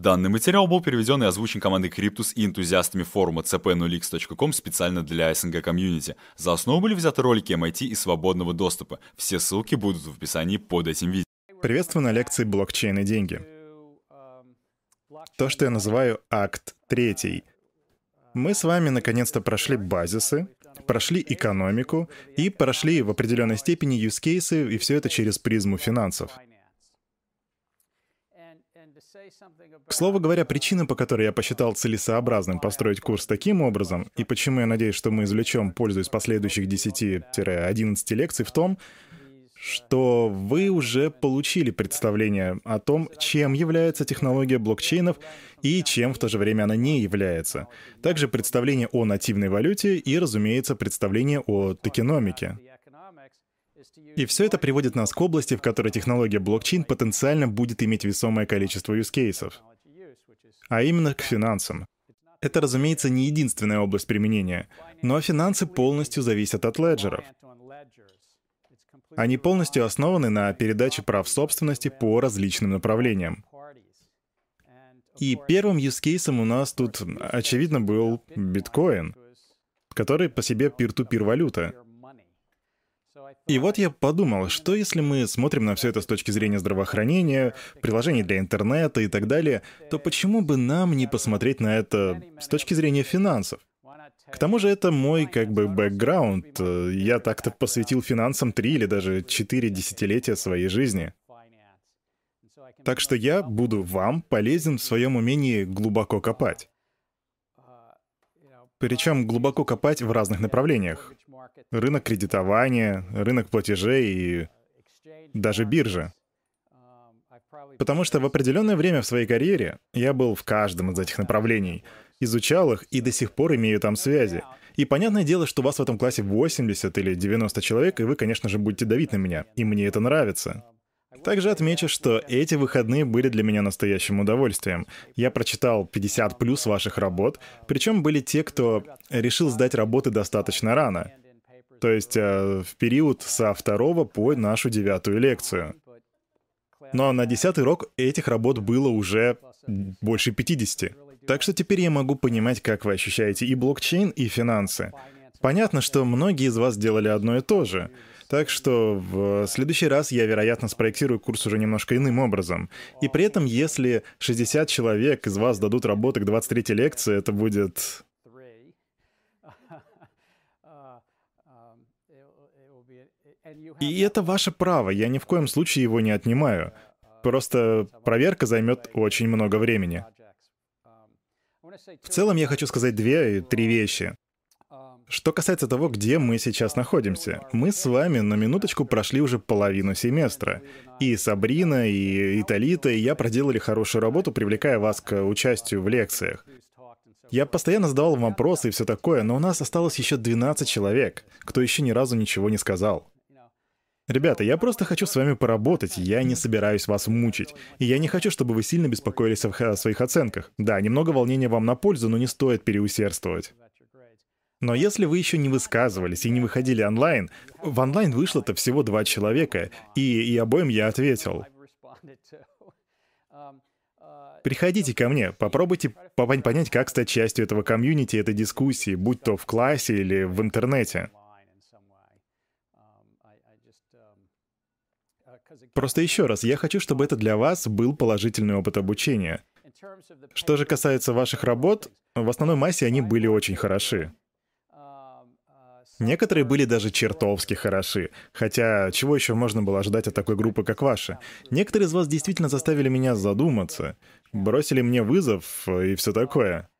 Данный материал был переведен и озвучен командой Cryptus и энтузиастами форума cp0x.com специально для СНГ комьюнити. За основу были взяты ролики MIT и свободного доступа. Все ссылки будут в описании под этим видео. Приветствую на лекции «Блокчейн и деньги». То, что я называю акт третий. Мы с вами наконец-то прошли базисы, прошли экономику и прошли в определенной степени cases, и все это через призму финансов. К слову говоря, причина, по которой я посчитал целесообразным построить курс таким образом, и почему я надеюсь, что мы извлечем пользу из последующих 10-11 лекций, в том, что вы уже получили представление о том, чем является технология блокчейнов и чем в то же время она не является. Также представление о нативной валюте и, разумеется, представление о токеномике. И все это приводит нас к области, в которой технология блокчейн потенциально будет иметь весомое количество юзкейсов, а именно к финансам. Это, разумеется, не единственная область применения, но финансы полностью зависят от леджеров. Они полностью основаны на передаче прав собственности по различным направлениям. И первым юзкейсом у нас тут, очевидно, был биткоин, который по себе пир-ту-пир валюта. И вот я подумал, что если мы смотрим на все это с точки зрения здравоохранения, приложений для интернета и так далее, то почему бы нам не посмотреть на это с точки зрения финансов? К тому же это мой как бы бэкграунд. Я так-то посвятил финансам три или даже четыре десятилетия своей жизни. Так что я буду вам полезен в своем умении глубоко копать. Причем глубоко копать в разных направлениях. Рынок кредитования, рынок платежей и даже биржа. Потому что в определенное время в своей карьере я был в каждом из этих направлений, изучал их и до сих пор имею там связи. И понятное дело, что у вас в этом классе 80 или 90 человек, и вы, конечно же, будете давить на меня. И мне это нравится. Также отмечу, что эти выходные были для меня настоящим удовольствием. Я прочитал 50 плюс ваших работ, причем были те, кто решил сдать работы достаточно рано. То есть э, в период со второго по нашу девятую лекцию. Но на десятый урок этих работ было уже больше 50. Так что теперь я могу понимать, как вы ощущаете и блокчейн, и финансы. Понятно, что многие из вас делали одно и то же — так что в следующий раз я, вероятно, спроектирую курс уже немножко иным образом. И при этом, если 60 человек из вас дадут работы к 23 лекции, это будет... И это ваше право, я ни в коем случае его не отнимаю. Просто проверка займет очень много времени. В целом я хочу сказать две, три вещи. Что касается того, где мы сейчас находимся, мы с вами на минуточку прошли уже половину семестра. И Сабрина, и Италита, и я проделали хорошую работу, привлекая вас к участию в лекциях. Я постоянно задавал вопросы и все такое, но у нас осталось еще 12 человек, кто еще ни разу ничего не сказал. Ребята, я просто хочу с вами поработать, я не собираюсь вас мучить. И я не хочу, чтобы вы сильно беспокоились о своих оценках. Да, немного волнения вам на пользу, но не стоит переусердствовать. Но если вы еще не высказывались и не выходили онлайн, в онлайн вышло-то всего два человека, и, и обоим я ответил. Приходите ко мне, попробуйте понять, как стать частью этого комьюнити, этой дискуссии, будь то в классе или в интернете. Просто еще раз, я хочу, чтобы это для вас был положительный опыт обучения. Что же касается ваших работ, в основной массе они были очень хороши. Некоторые были даже чертовски хороши. Хотя, чего еще можно было ожидать от такой группы, как ваша? Некоторые из вас действительно заставили меня задуматься, бросили мне вызов и все такое.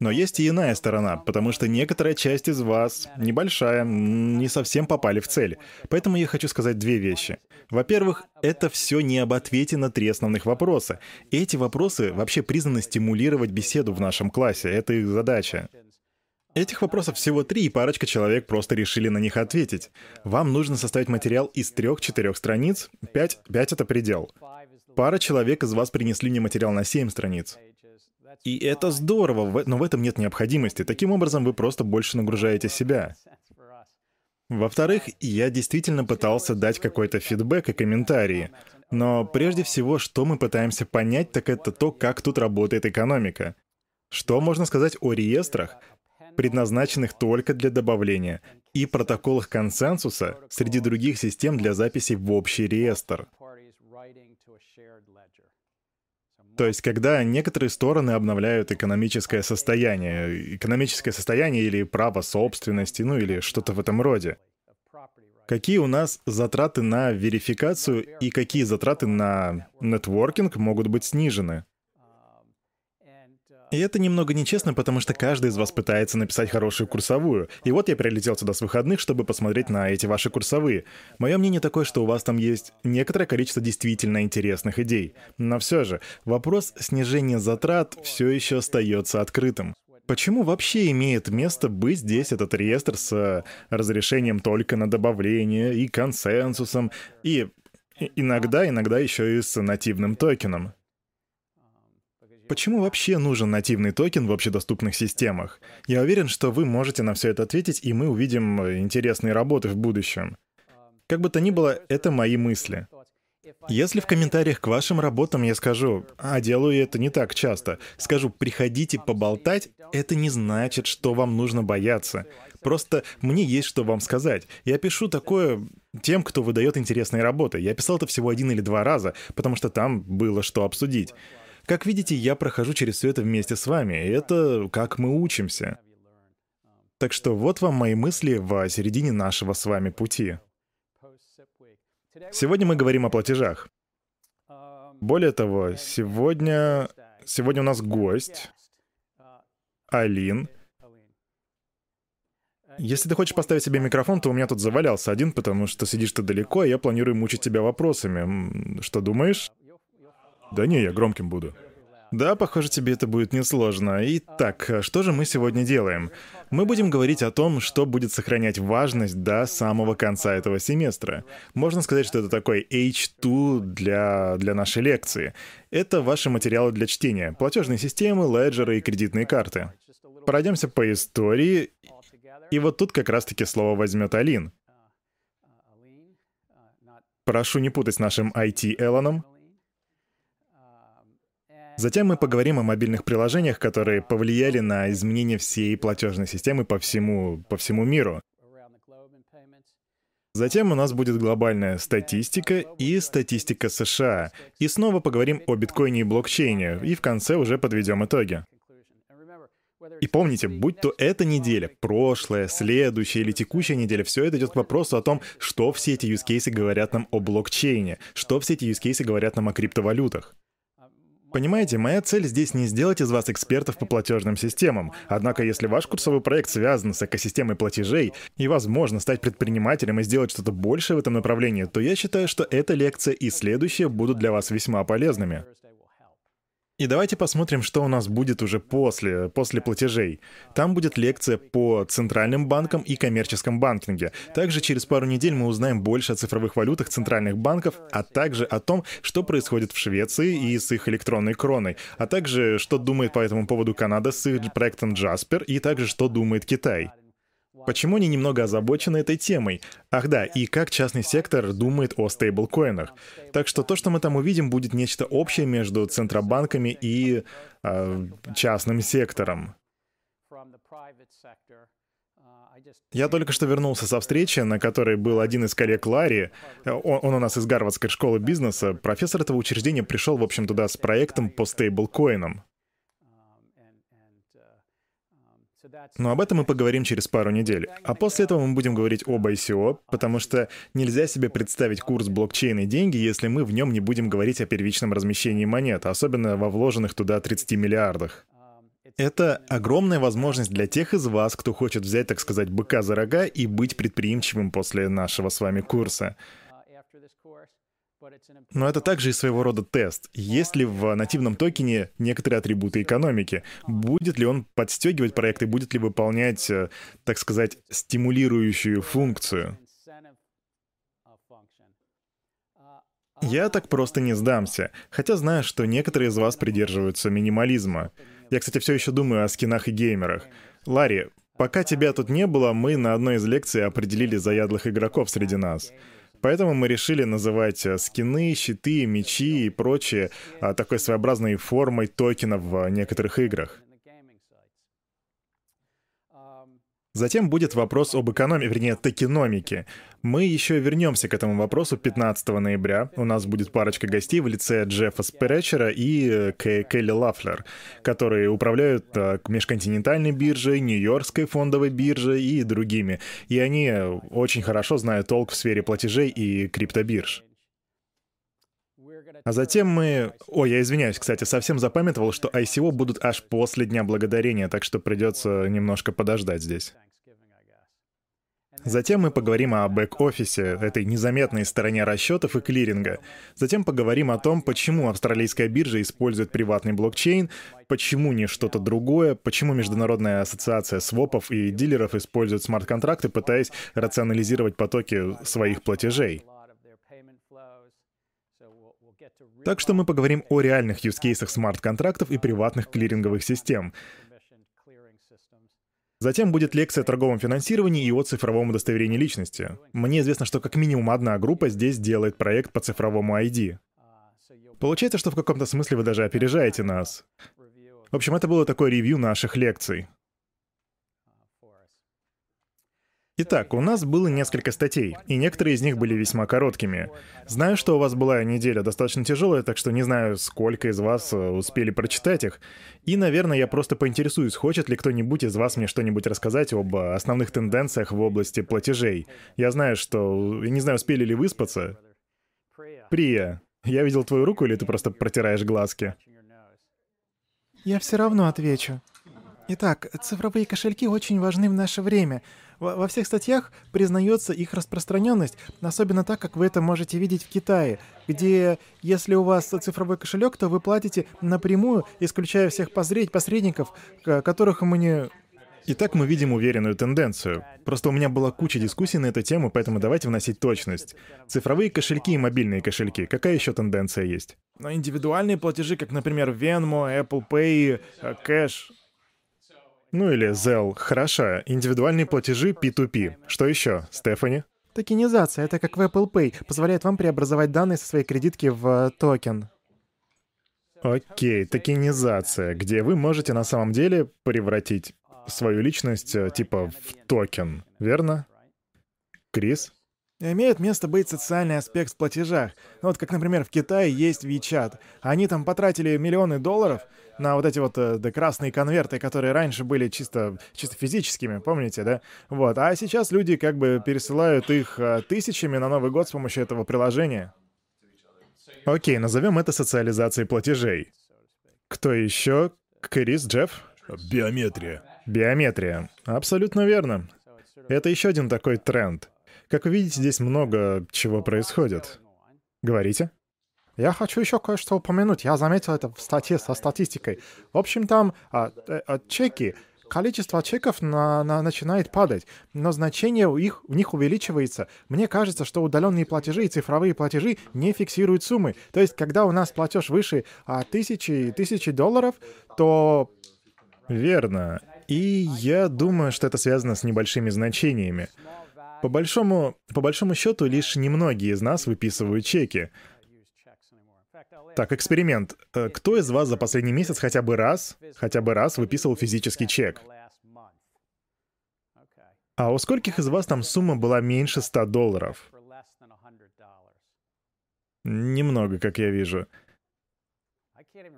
Но есть и иная сторона, потому что некоторая часть из вас, небольшая, не совсем попали в цель. Поэтому я хочу сказать две вещи. Во-первых, это все не об ответе на три основных вопроса. Эти вопросы вообще признаны стимулировать беседу в нашем классе. Это их задача. Этих вопросов всего три, и парочка человек просто решили на них ответить. Вам нужно составить материал из трех-четырех страниц. Пять, пять — это предел. Пара человек из вас принесли мне материал на семь страниц. И это здорово, но в этом нет необходимости. Таким образом, вы просто больше нагружаете себя. Во-вторых, я действительно пытался дать какой-то фидбэк и комментарии. Но прежде всего, что мы пытаемся понять, так это то, как тут работает экономика. Что можно сказать о реестрах, предназначенных только для добавления, и протоколах консенсуса среди других систем для записи в общий реестр. То есть, когда некоторые стороны обновляют экономическое состояние, экономическое состояние или право собственности, ну или что-то в этом роде. Какие у нас затраты на верификацию и какие затраты на нетворкинг могут быть снижены? И это немного нечестно, потому что каждый из вас пытается написать хорошую курсовую. И вот я прилетел сюда с выходных, чтобы посмотреть на эти ваши курсовые. Мое мнение такое, что у вас там есть некоторое количество действительно интересных идей. Но все же, вопрос снижения затрат все еще остается открытым. Почему вообще имеет место быть здесь этот реестр с разрешением только на добавление и консенсусом, и иногда, иногда еще и с нативным токеном? Почему вообще нужен нативный токен в общедоступных системах? Я уверен, что вы можете на все это ответить, и мы увидим интересные работы в будущем. Как бы то ни было, это мои мысли. Если в комментариях к вашим работам я скажу, а делаю это не так часто, скажу, приходите поболтать, это не значит, что вам нужно бояться. Просто мне есть что вам сказать. Я пишу такое тем, кто выдает интересные работы. Я писал это всего один или два раза, потому что там было что обсудить. Как видите, я прохожу через все это вместе с вами, и это как мы учимся. Так что вот вам мои мысли в середине нашего с вами пути. Сегодня мы говорим о платежах. Более того, сегодня, сегодня у нас гость, Алин. Если ты хочешь поставить себе микрофон, то у меня тут завалялся один, потому что сидишь ты далеко, и я планирую мучить тебя вопросами. Что думаешь? Да не, я громким буду. Да, похоже, тебе это будет несложно. Итак, что же мы сегодня делаем? Мы будем говорить о том, что будет сохранять важность до самого конца этого семестра. Можно сказать, что это такой H2 для, для нашей лекции. Это ваши материалы для чтения. Платежные системы, леджеры и кредитные карты. Пройдемся по истории. И вот тут как раз-таки слово возьмет Алин. Прошу не путать с нашим IT Элоном. Затем мы поговорим о мобильных приложениях, которые повлияли на изменение всей платежной системы по всему, по всему миру. Затем у нас будет глобальная статистика и статистика США. И снова поговорим о биткоине и блокчейне, и в конце уже подведем итоги. И помните, будь то эта неделя, прошлая, следующая или текущая неделя, все это идет к вопросу о том, что все эти cases говорят нам о блокчейне, что все эти cases говорят нам о криптовалютах. Понимаете, моя цель здесь не сделать из вас экспертов по платежным системам. Однако, если ваш курсовой проект связан с экосистемой платежей и возможно стать предпринимателем и сделать что-то большее в этом направлении, то я считаю, что эта лекция и следующая будут для вас весьма полезными. И давайте посмотрим, что у нас будет уже после, после платежей. Там будет лекция по центральным банкам и коммерческом банкинге. Также через пару недель мы узнаем больше о цифровых валютах центральных банков, а также о том, что происходит в Швеции и с их электронной кроной, а также что думает по этому поводу Канада с их проектом Jasper, и также что думает Китай. Почему они немного озабочены этой темой? Ах да, и как частный сектор думает о стейблкоинах. Так что то, что мы там увидим, будет нечто общее между центробанками и э, частным сектором. Я только что вернулся со встречи, на которой был один из коллег Ларри. Он, он у нас из Гарвардской школы бизнеса. Профессор этого учреждения пришел, в общем, туда с проектом по стейблкоинам. Но об этом мы поговорим через пару недель. А после этого мы будем говорить об ICO, потому что нельзя себе представить курс блокчейна и деньги, если мы в нем не будем говорить о первичном размещении монет, особенно во вложенных туда 30 миллиардах. Это огромная возможность для тех из вас, кто хочет взять, так сказать, быка за рога и быть предприимчивым после нашего с вами курса. Но это также и своего рода тест. Есть ли в нативном токене некоторые атрибуты экономики? Будет ли он подстегивать проекты, будет ли выполнять, э, так сказать, стимулирующую функцию? Я так просто не сдамся, хотя знаю, что некоторые из вас придерживаются минимализма. Я, кстати, все еще думаю о скинах и геймерах. Ларри, пока тебя тут не было, мы на одной из лекций определили заядлых игроков среди нас. Поэтому мы решили называть э, скины, щиты, мечи и прочее а, такой своеобразной формой токенов в некоторых играх. Затем будет вопрос об экономии, вернее, токеномике. Мы еще вернемся к этому вопросу 15 ноября. У нас будет парочка гостей в лице Джеффа Спречера и э, Келли Лафлер, которые управляют э, межконтинентальной биржей, Нью-Йоркской фондовой биржей и другими. И они очень хорошо знают толк в сфере платежей и криптобирж. А затем мы... О, я извиняюсь, кстати, совсем запамятовал, что ICO будут аж после Дня Благодарения, так что придется немножко подождать здесь. Затем мы поговорим о бэк-офисе, этой незаметной стороне расчетов и клиринга. Затем поговорим о том, почему австралийская биржа использует приватный блокчейн, почему не что-то другое, почему Международная ассоциация свопов и дилеров использует смарт-контракты, пытаясь рационализировать потоки своих платежей. Так что мы поговорим о реальных юзкейсах смарт-контрактов и приватных клиринговых систем. Затем будет лекция о торговом финансировании и о цифровом удостоверении личности. Мне известно, что как минимум одна группа здесь делает проект по цифровому ID. Получается, что в каком-то смысле вы даже опережаете нас. В общем, это было такое ревью наших лекций. Итак, у нас было несколько статей, и некоторые из них были весьма короткими. Знаю, что у вас была неделя достаточно тяжелая, так что не знаю, сколько из вас э, успели прочитать их. И, наверное, я просто поинтересуюсь, хочет ли кто-нибудь из вас мне что-нибудь рассказать об основных тенденциях в области платежей. Я знаю, что... Не знаю, успели ли выспаться. Прия, я видел твою руку, или ты просто протираешь глазки? Я все равно отвечу. Итак, цифровые кошельки очень важны в наше время. Во всех статьях признается их распространенность, особенно так, как вы это можете видеть в Китае, где если у вас цифровой кошелек, то вы платите напрямую, исключая всех посредников, которых мы не... Итак, мы видим уверенную тенденцию. Просто у меня была куча дискуссий на эту тему, поэтому давайте вносить точность. Цифровые кошельки и мобильные кошельки. Какая еще тенденция есть? Но индивидуальные платежи, как, например, Venmo, Apple Pay, Cash, ну или Zelle. Хороша. Индивидуальные платежи P2P. Что еще, Стефани? Токенизация — это как в Apple Pay, позволяет вам преобразовать данные со своей кредитки в токен. Окей, токенизация, где вы можете на самом деле превратить свою личность э, типа в токен, верно? Крис? Имеет место быть социальный аспект в платежах. Ну, вот как, например, в Китае есть WeChat. Они там потратили миллионы долларов, на вот эти вот э, да, красные конверты, которые раньше были чисто, чисто физическими, помните, да? Вот. А сейчас люди как бы пересылают их э, тысячами на Новый год с помощью этого приложения. Окей, назовем это социализацией платежей. Кто еще? Крис, Джефф? Биометрия. Биометрия. Абсолютно верно. Это еще один такой тренд. Как вы видите, здесь много чего происходит. Говорите? Я хочу еще кое-что упомянуть. Я заметил это в статье со статистикой. В общем, там а, а, чеки, количество чеков на, на, начинает падать, но значение у, их, у них увеличивается. Мне кажется, что удаленные платежи и цифровые платежи не фиксируют суммы. То есть, когда у нас платеж выше а, тысячи, тысячи долларов, то... Верно. И я думаю, что это связано с небольшими значениями. По большому, по большому счету, лишь немногие из нас выписывают чеки. Так, эксперимент. Э, кто из вас за последний месяц хотя бы раз, хотя бы раз выписывал физический чек? А у скольких из вас там сумма была меньше 100 долларов? Немного, как я вижу.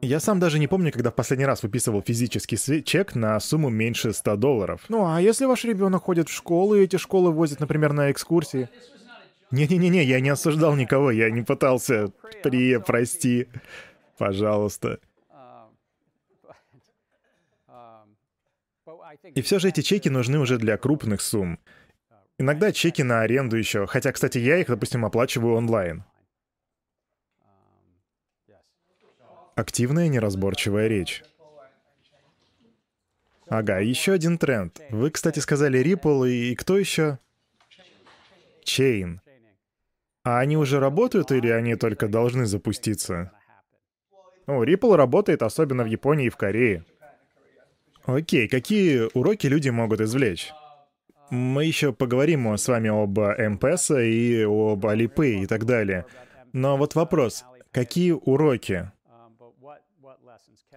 Я сам даже не помню, когда в последний раз выписывал физический чек на сумму меньше 100 долларов. Ну, а если ваш ребенок ходит в школу, и эти школы возят, например, на экскурсии? Не-не-не, я не осуждал никого, я не пытался. При, прости. Пожалуйста. И все же эти чеки нужны уже для крупных сумм. Иногда чеки на аренду еще, хотя, кстати, я их, допустим, оплачиваю онлайн. Активная неразборчивая речь. Ага, еще один тренд. Вы, кстати, сказали Ripple и, и кто еще? Chain. А они уже работают или они только должны запуститься? Ну, Ripple работает, особенно в Японии и в Корее. Окей, какие уроки люди могут извлечь? Мы еще поговорим с вами об МПС и об Alipay и так далее. Но вот вопрос. Какие уроки?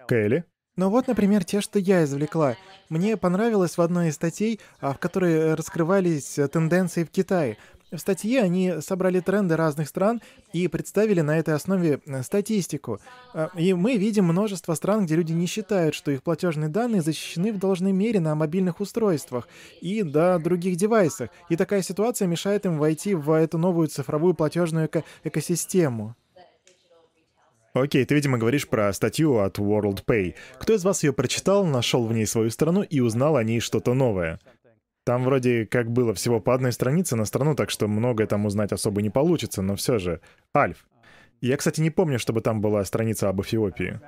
Кэлли? Ну вот, например, те, что я извлекла. Мне понравилось в одной из статей, а, в которой раскрывались тенденции в Китае. В статье они собрали тренды разных стран и представили на этой основе э, статистику. А, и мы видим множество стран, где люди не считают, что их платежные данные защищены в должной мере на мобильных устройствах и до других девайсах. И такая ситуация мешает им войти в эту новую цифровую платежную эко экосистему. Окей, ты, видимо, говоришь про статью от World Pay. Кто из вас ее прочитал, нашел в ней свою страну и узнал о ней что-то новое? Там вроде как было всего по одной странице на страну, так что многое там узнать особо не получится, но все же. Альф. Я, кстати, не помню, чтобы там была страница об Эфиопии.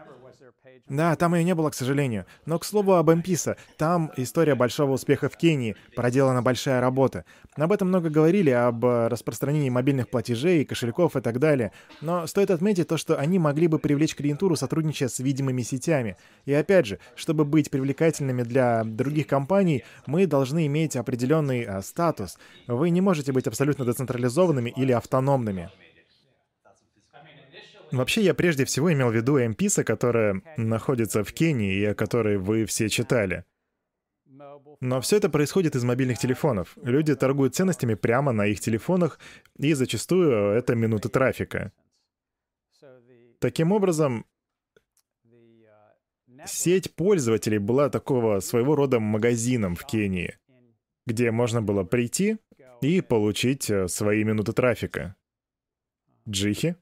Да, там ее не было, к сожалению. Но, к слову об Эмписа, там история большого успеха в Кении, проделана большая работа. Об этом много говорили, об э, распространении мобильных платежей, кошельков и так далее. Но стоит отметить то, что они могли бы привлечь клиентуру, сотрудничая с видимыми сетями. И опять же, чтобы быть привлекательными для других компаний, мы должны иметь определенный а, статус. Вы не можете быть абсолютно децентрализованными или автономными. Вообще, я прежде всего имел в виду MPISA, которая находится в Кении и о которой вы все читали. Но все это происходит из мобильных телефонов. Люди торгуют ценностями прямо на их телефонах, и зачастую это минуты трафика. Таким образом, сеть пользователей была такого своего рода магазином в Кении, где можно было прийти и получить э, свои минуты трафика. Джихи?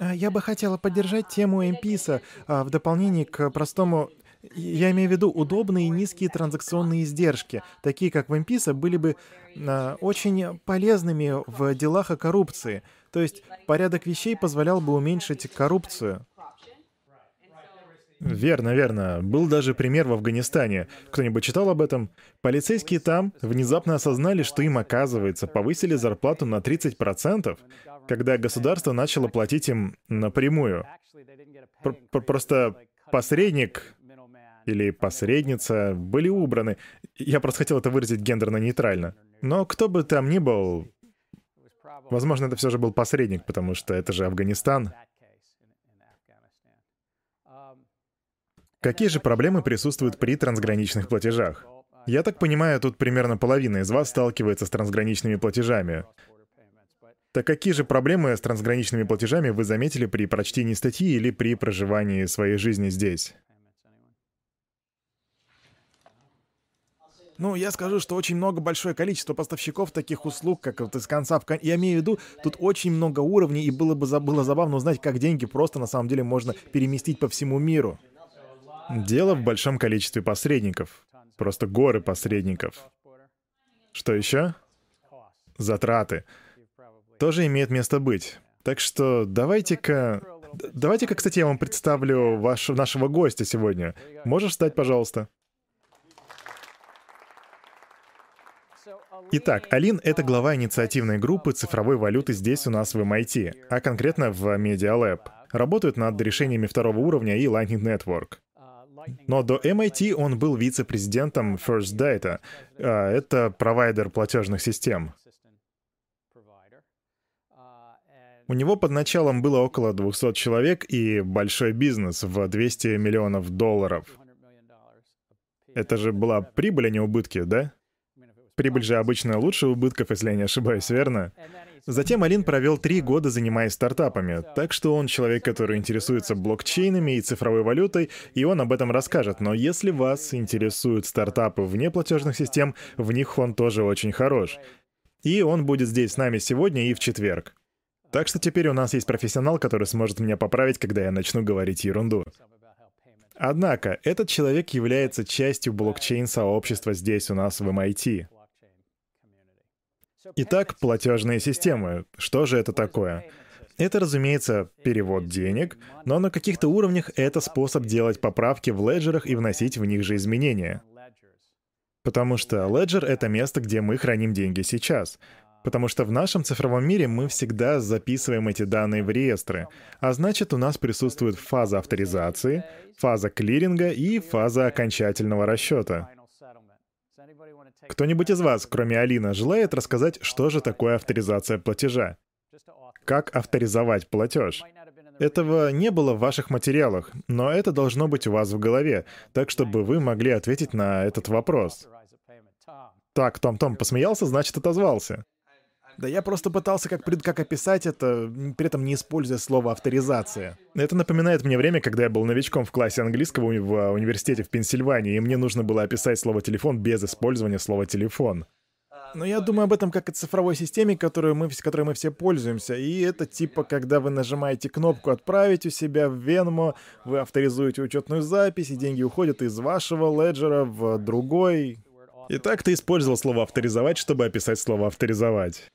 А, я бы хотела поддержать тему MPISA а, в дополнение к простому я имею в виду удобные и низкие транзакционные издержки, такие как в MPISA, были бы а, очень полезными в делах о коррупции. То есть порядок вещей позволял бы уменьшить коррупцию. Верно, верно. Был даже пример в Афганистане. Кто-нибудь читал об этом? Полицейские там внезапно осознали, что им, оказывается, повысили зарплату на 30%, когда государство начало платить им напрямую. Пр просто посредник или посредница были убраны. Я просто хотел это выразить гендерно-нейтрально. Но кто бы там ни был, возможно, это все же был посредник, потому что это же Афганистан. Какие же проблемы присутствуют при трансграничных платежах? Я так понимаю, тут примерно половина из вас сталкивается с трансграничными платежами. Так какие же проблемы с трансграничными платежами вы заметили при прочтении статьи или при проживании своей жизни здесь? Ну, я скажу, что очень много большое количество поставщиков таких услуг, как вот из конца в конец. Я имею в виду, тут очень много уровней, и было бы было забавно узнать, как деньги просто на самом деле можно переместить по всему миру. Дело в большом количестве посредников. Просто горы посредников. Что еще? Затраты тоже имеет место быть. Так что давайте-ка... Давайте-ка, кстати, я вам представлю ваш, нашего гостя сегодня. Можешь встать, пожалуйста? Итак, Алин — это глава инициативной группы цифровой валюты здесь у нас в MIT, а конкретно в Media Lab. Работает над решениями второго уровня и Lightning Network. Но до MIT он был вице-президентом First Data. А, это провайдер платежных систем. У него под началом было около 200 человек и большой бизнес в 200 миллионов долларов. Это же была прибыль, а не убытки, да? Прибыль же обычно лучше убытков, если я не ошибаюсь, верно? Затем Алин провел три года, занимаясь стартапами, так что он человек, который интересуется блокчейнами и цифровой валютой, и он об этом расскажет. Но если вас интересуют стартапы вне платежных систем, в них он тоже очень хорош. И он будет здесь с нами сегодня и в четверг. Так что теперь у нас есть профессионал, который сможет меня поправить, когда я начну говорить ерунду. Однако, этот человек является частью блокчейн-сообщества здесь у нас в MIT. Итак, платежные системы. Что же это такое? Это, разумеется, перевод денег, но на каких-то уровнях это способ делать поправки в леджерах и вносить в них же изменения. Потому что Ledger — это место, где мы храним деньги сейчас. Потому что в нашем цифровом мире мы всегда записываем эти данные в реестры, а значит у нас присутствует фаза авторизации, фаза клиринга и фаза окончательного расчета. Кто-нибудь из вас, кроме Алина, желает рассказать, что же такое авторизация платежа? Как авторизовать платеж? Этого не было в ваших материалах, но это должно быть у вас в голове, так чтобы вы могли ответить на этот вопрос. Так, Том-Том посмеялся, значит, отозвался. Да я просто пытался как, как описать это, при этом не используя слово «авторизация». Это напоминает мне время, когда я был новичком в классе английского в а, университете в Пенсильвании, и мне нужно было описать слово «телефон» без использования слова «телефон». Но я думаю об этом как о цифровой системе, которую мы, которой мы все пользуемся. И это типа, когда вы нажимаете кнопку «Отправить у себя в Venmo», вы авторизуете учетную запись, и деньги уходят из вашего леджера в другой. Итак, ты использовал слово «авторизовать», чтобы описать слово «авторизовать».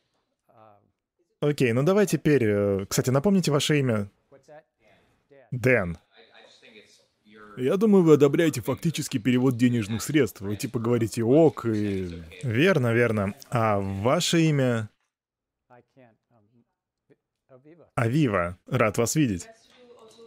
Окей, ну давай теперь... Э, кстати, напомните ваше имя. Дэн. Я думаю, вы одобряете фактически перевод денежных средств. Вы типа говорите «ок» и... Верно, верно. А ваше имя? Авива. Рад вас видеть.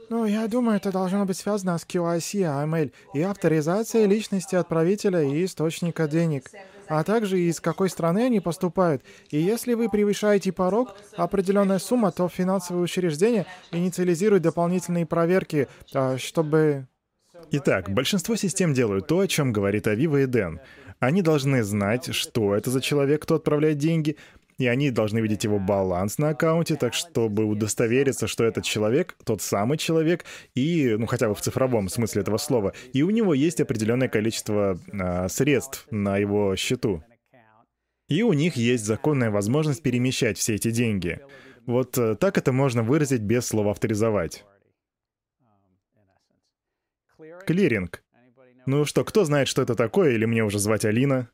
Ну, я думаю, это должно быть связано с QIC, AML и авторизацией личности отправителя и источника денег а также из какой страны они поступают. И если вы превышаете порог, определенная сумма, то финансовые учреждения инициализируют дополнительные проверки, а, чтобы... Итак, большинство систем делают то, о чем говорит Авива и Дэн. Они должны знать, что это за человек, кто отправляет деньги, и они должны видеть его баланс на аккаунте, так чтобы удостовериться, что этот человек тот самый человек, и, ну, хотя бы в цифровом смысле этого слова, и у него есть определенное количество а, средств на его счету. И у них есть законная возможность перемещать все эти деньги. Вот э, так это можно выразить без слова «авторизовать». Клиринг. Ну что, кто знает, что это такое, или мне уже звать Алина?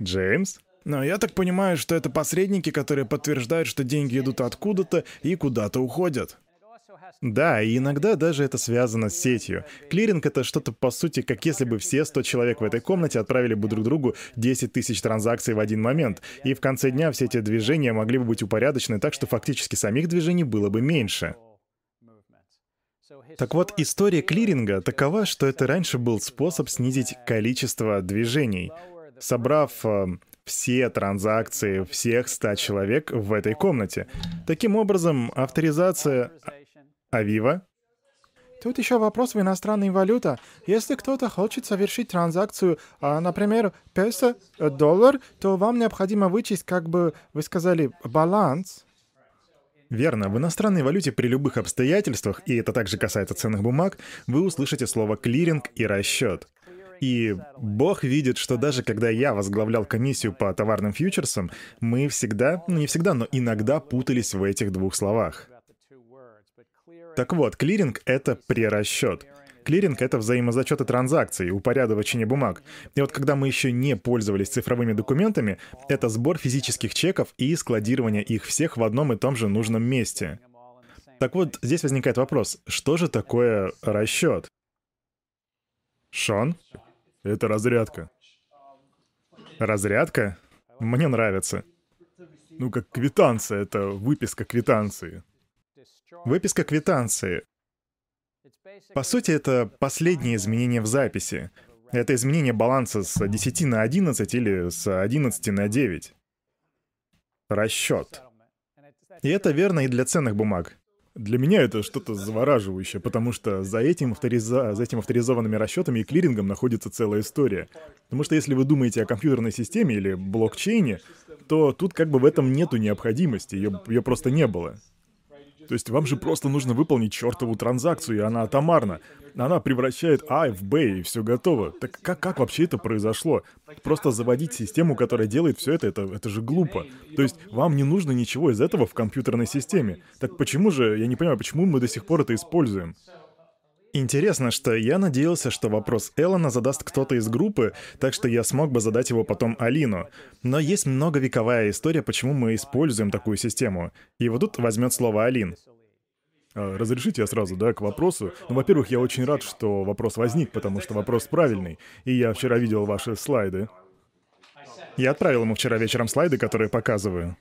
Джеймс? Но я так понимаю, что это посредники, которые подтверждают, что деньги идут откуда-то и куда-то уходят. Да, и иногда даже это связано с сетью. Клиринг — это что-то, по сути, как если бы все 100 человек в этой комнате отправили бы друг другу 10 тысяч транзакций в один момент, и в конце дня все эти движения могли бы быть упорядочены так, что фактически самих движений было бы меньше. Так вот, история клиринга такова, что это раньше был способ снизить количество движений. Собрав э, все транзакции всех 100 человек в этой комнате. Таким образом, авторизация Авива Тут еще вопрос в иностранной валюте. Если кто-то хочет совершить транзакцию, а, например, песо, э, доллар, то вам необходимо вычесть, как бы вы сказали, баланс. Верно, в иностранной валюте при любых обстоятельствах, и это также касается ценных бумаг, вы услышите слово клиринг и расчет. И Бог видит, что даже когда я возглавлял комиссию по товарным фьючерсам, мы всегда, ну не всегда, но иногда путались в этих двух словах. Так вот, клиринг — это прерасчет. Клиринг — это взаимозачеты транзакций, упорядочение бумаг. И вот когда мы еще не пользовались цифровыми документами, это сбор физических чеков и складирование их всех в одном и том же нужном месте. Так вот, здесь возникает вопрос, что же такое расчет? Шон? Это разрядка. Разрядка? Мне нравится. Ну, как квитанция, это выписка квитанции. Выписка квитанции. По сути, это последнее изменение в записи. Это изменение баланса с 10 на 11 или с 11 на 9. Расчет. И это верно и для ценных бумаг. Для меня это что-то завораживающее, потому что за этим, авториза... за этим авторизованными расчетами и клирингом находится целая история. Потому что если вы думаете о компьютерной системе или блокчейне, то тут как бы в этом нету необходимости, ее, ее просто не было. То есть вам же просто нужно выполнить чертову транзакцию, и она атомарна. Она превращает А в Б, и все готово. Так как, как вообще это произошло? Просто заводить систему, которая делает все это, это, это же глупо. То есть вам не нужно ничего из этого в компьютерной системе. Так почему же, я не понимаю, почему мы до сих пор это используем? Интересно, что я надеялся, что вопрос Эллона задаст кто-то из группы, так что я смог бы задать его потом Алину. Но есть многовековая история, почему мы используем такую систему. И вот тут возьмет слово Алин. А, разрешите я сразу, да, к вопросу? Ну, во-первых, я очень рад, что вопрос возник, потому что вопрос правильный. И я вчера видел ваши слайды. Я отправил ему вчера вечером слайды, которые показываю.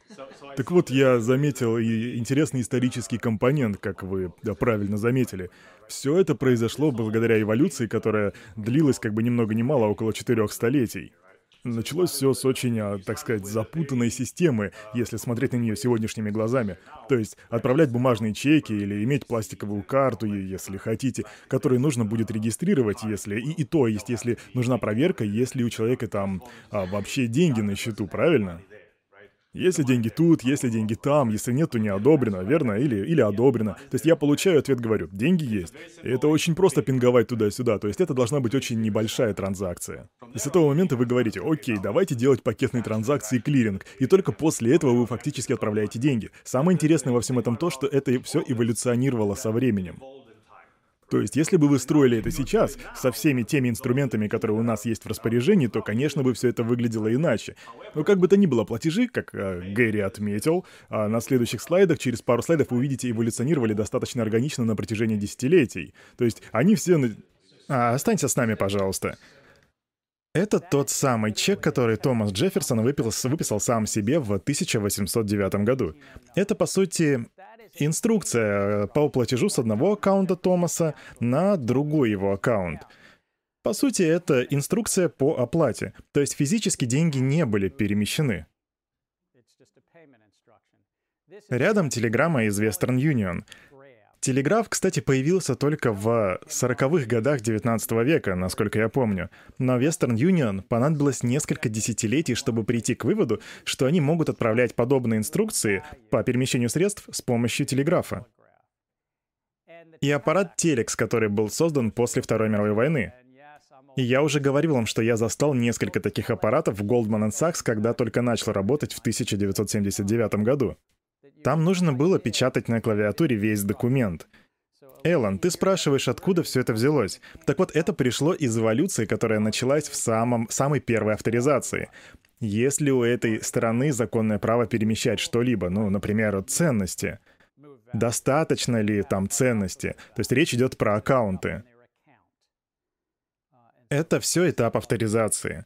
Так вот, я заметил и интересный исторический компонент, как вы правильно заметили. Все это произошло благодаря эволюции, которая длилась как бы ни много ни мало, около четырех столетий. Началось все с очень, а, так сказать, запутанной системы, если смотреть на нее сегодняшними глазами. То есть отправлять бумажные чеки или иметь пластиковую карту, если хотите, которую нужно будет регистрировать, если... И, и то есть, если нужна проверка, если у человека там а, вообще деньги на счету, правильно? Если деньги тут, если деньги там, если нет, то не одобрено, верно? Или, или одобрено. То есть я получаю ответ, говорю, деньги есть. И это очень просто пинговать туда-сюда, то есть это должна быть очень небольшая транзакция. И с этого момента вы говорите, окей, давайте делать пакетные транзакции клиринг, и только после этого вы фактически отправляете деньги. Самое интересное во всем этом то, что это все эволюционировало со временем. То есть, если бы вы строили это сейчас, со всеми теми инструментами, которые у нас есть в распоряжении, то, конечно, бы все это выглядело иначе. Но как бы то ни было, платежи, как э, Гэри отметил, а на следующих слайдах, через пару слайдов, вы увидите, эволюционировали достаточно органично на протяжении десятилетий. То есть, они все... А, останься с нами, пожалуйста. Это тот самый чек, который Томас Джефферсон выписал, выписал сам себе в 1809 году. Это, по сути, инструкция э, по платежу с одного аккаунта Томаса на другой его аккаунт. По сути, это инструкция по оплате, то есть физически деньги не были перемещены. Рядом телеграмма из Western Union. Телеграф, кстати, появился только в 40-х годах 19 века, насколько я помню. Но Western Union понадобилось несколько десятилетий, чтобы прийти к выводу, что они могут отправлять подобные инструкции по перемещению средств с помощью телеграфа. И аппарат Телекс, который был создан после Второй мировой войны. И я уже говорил вам, что я застал несколько таких аппаратов в Goldman Sachs, когда только начал работать в 1979 году. Там нужно было печатать на клавиатуре весь документ. Эллен, ты спрашиваешь, откуда все это взялось? Так вот, это пришло из эволюции, которая началась в самом, самой первой авторизации. Есть ли у этой стороны законное право перемещать что-либо, ну, например, ценности? Достаточно ли там ценности? То есть речь идет про аккаунты. Это все этап авторизации.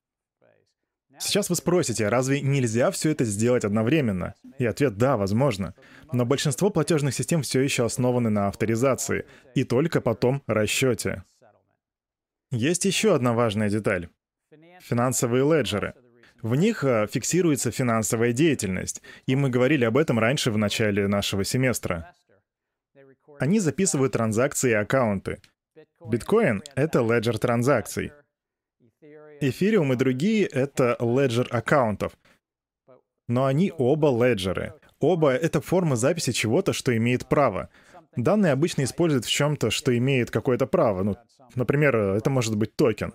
Сейчас вы спросите, разве нельзя все это сделать одновременно? И ответ «да, возможно». Но большинство платежных систем все еще основаны на авторизации, и только потом расчете. Есть еще одна важная деталь. Финансовые леджеры. В них а, фиксируется финансовая деятельность, и мы говорили об этом раньше в начале нашего семестра. Они записывают транзакции и аккаунты. Биткоин — это леджер транзакций. Эфириум и другие — это леджер аккаунтов. Но они оба леджеры. Оба — это форма записи чего-то, что имеет право. Данные обычно используют в чем-то, что имеет какое-то право. Ну, например, это может быть токен.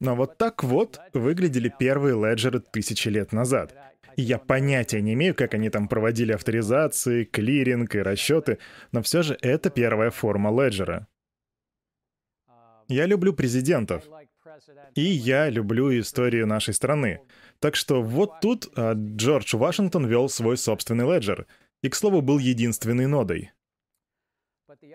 Но вот так вот выглядели первые леджеры тысячи лет назад. И я понятия не имею, как они там проводили авторизации, клиринг и расчеты, но все же это первая форма леджера. Я люблю президентов. И я люблю историю нашей страны. Так что вот тут а, Джордж Вашингтон вел свой собственный леджер. И, к слову, был единственной нодой.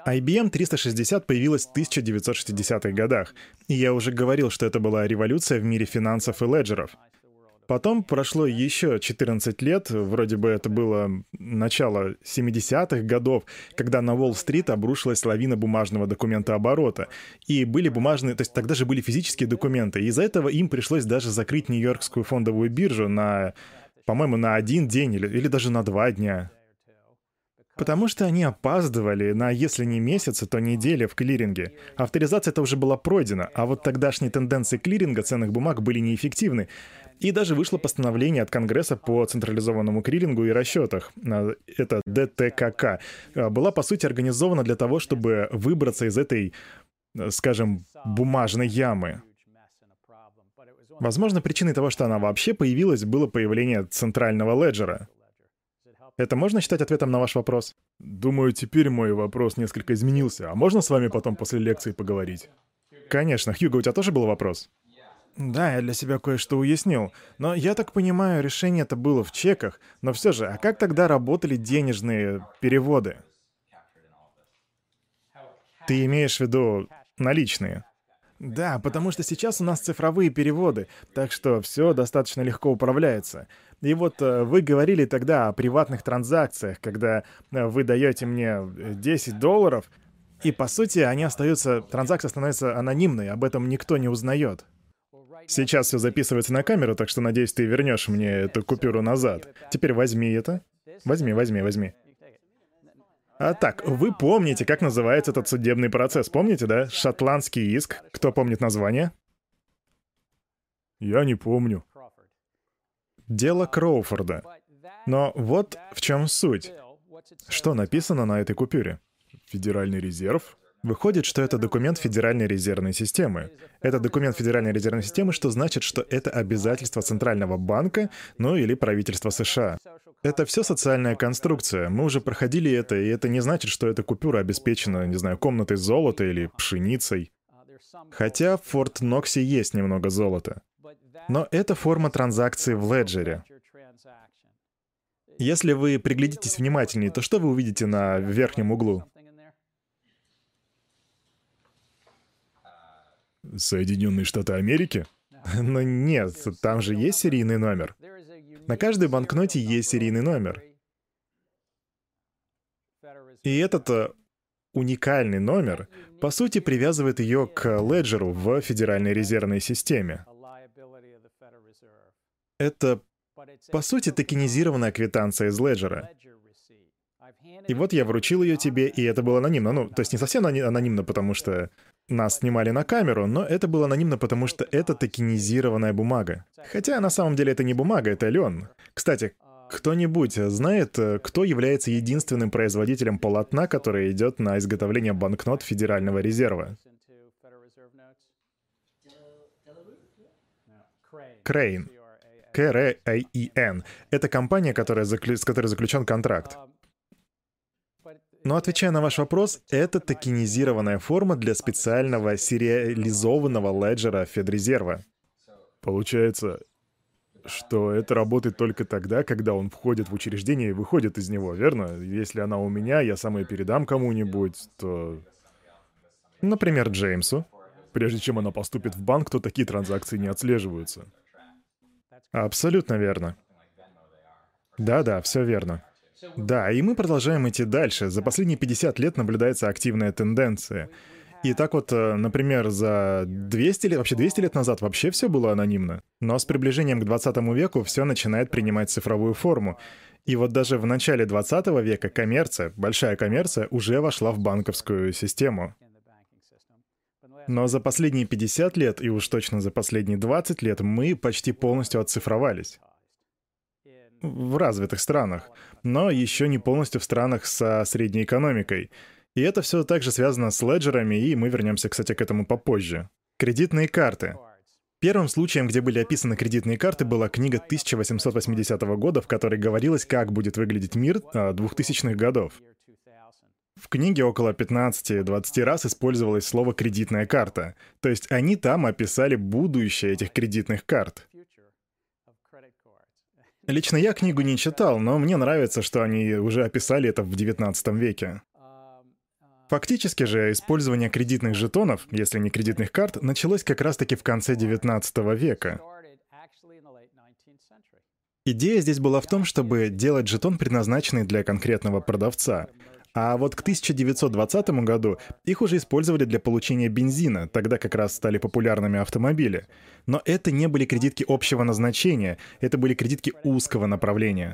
IBM 360 появилась в 1960-х годах, и я уже говорил, что это была революция в мире финансов и леджеров. Потом прошло еще 14 лет, вроде бы это было начало 70-х годов, когда на Уолл-стрит обрушилась лавина бумажного документа оборота. И были бумажные, то есть тогда же были физические документы. Из-за этого им пришлось даже закрыть Нью-Йоркскую фондовую биржу на, по-моему, на один день или, или даже на два дня. Потому что они опаздывали на, если не месяцы, то недели в клиринге. Авторизация это уже была пройдена, а вот тогдашние тенденции клиринга ценных бумаг были неэффективны. И даже вышло постановление от Конгресса по централизованному клирингу и расчетах. А, это ДТКК. А, была, по сути, организована для того, чтобы выбраться из этой, скажем, бумажной ямы. Возможно, причиной того, что она вообще появилась, было появление центрального леджера. Это можно считать ответом на ваш вопрос? Думаю, теперь мой вопрос несколько изменился. А можно с вами потом после лекции поговорить? Конечно. Хьюго, у тебя тоже был вопрос? Да, я для себя кое-что уяснил. Но я так понимаю, решение это было в чеках. Но все же, а как тогда работали денежные переводы? Ты имеешь в виду наличные? Да, потому что сейчас у нас цифровые переводы, так что все достаточно легко управляется. И вот э, вы говорили тогда о приватных транзакциях, когда э, вы даете мне 10 долларов, и по сути они остаются, транзакция становится анонимной, об этом никто не узнает. Сейчас все записывается на камеру, так что надеюсь, ты вернешь мне эту купюру назад. Теперь возьми это. Возьми, возьми, возьми. А так, вы помните, как называется этот судебный процесс, помните, да? Шотландский иск. Кто помнит название? Я не помню. Дело Кроуфорда. Но вот в чем суть. Что написано на этой купюре? Федеральный резерв? Выходит, что это документ Федеральной резервной системы. Это документ Федеральной резервной системы, что значит, что это обязательство Центрального банка, ну или правительства США. Это все социальная конструкция. Мы уже проходили это, и это не значит, что эта купюра обеспечена, не знаю, комнатой золота или пшеницей. Хотя в Форт Ноксе есть немного золота. Но это форма транзакции в леджере. Если вы приглядитесь внимательнее, то что вы увидите на верхнем углу? Соединенные Штаты Америки? Но нет, там же есть серийный номер. На каждой банкноте есть серийный номер. И этот э, уникальный номер, по сути, привязывает ее к леджеру в Федеральной резервной системе. Это, по сути, токенизированная квитанция из леджера. И вот я вручил ее тебе, и это было анонимно. Ну, то есть не совсем анонимно, потому что нас снимали на камеру, но это было анонимно, потому что это токенизированная бумага. Хотя на самом деле это не бумага, это лен. Кстати, кто-нибудь знает, кто является единственным производителем полотна, который идет на изготовление банкнот Федерального резерва? Крейн. К-Р-А-И-Н. Это компания, которая с которой заключен контракт. Но отвечая на ваш вопрос, это токенизированная форма для специального сериализованного леджера Федрезерва. Получается, что это работает только тогда, когда он входит в учреждение и выходит из него, верно? Если она у меня, я сам ее передам кому-нибудь, то... Например, Джеймсу. Прежде чем она поступит в банк, то такие транзакции не отслеживаются. Абсолютно верно. Да-да, все верно. Да, и мы продолжаем идти дальше. За последние 50 лет наблюдается активная тенденция. И так вот, э, например, за 200 лет, вообще 200 лет назад вообще все было анонимно. Но с приближением к 20 веку все начинает принимать цифровую форму. И вот даже в начале 20 века коммерция, большая коммерция, уже вошла в банковскую систему. Но за последние 50 лет, и уж точно за последние 20 лет, мы почти полностью оцифровались в развитых странах, но еще не полностью в странах со средней экономикой. И это все также связано с леджерами, и мы вернемся, кстати, к этому попозже. Кредитные карты. Первым случаем, где были описаны кредитные карты, была книга 1880 года, в которой говорилось, как будет выглядеть мир 2000-х годов. В книге около 15-20 раз использовалось слово «кредитная карта», то есть они там описали будущее этих кредитных карт. Лично я книгу не читал, но мне нравится, что они уже описали это в 19 веке. Фактически же использование кредитных жетонов, если не кредитных карт, началось как раз-таки в конце 19 века. Идея здесь была в том, чтобы делать жетон, предназначенный для конкретного продавца. А вот к 1920 году их уже использовали для получения бензина, тогда как раз стали популярными автомобили. Но это не были кредитки общего назначения, это были кредитки узкого направления.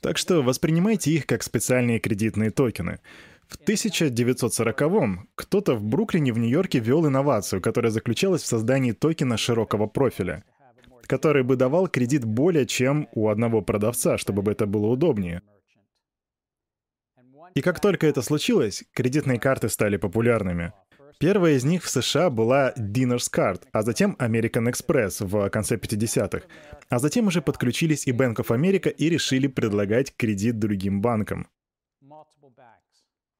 Так что воспринимайте их как специальные кредитные токены. В 1940-м кто-то в Бруклине в Нью-Йорке ввел инновацию, которая заключалась в создании токена широкого профиля, который бы давал кредит более чем у одного продавца, чтобы это было удобнее. И как только это случилось, кредитные карты стали популярными. Первая из них в США была Dinner's Card, а затем American Express в конце 50-х. А затем уже подключились и Bank of America и решили предлагать кредит другим банкам.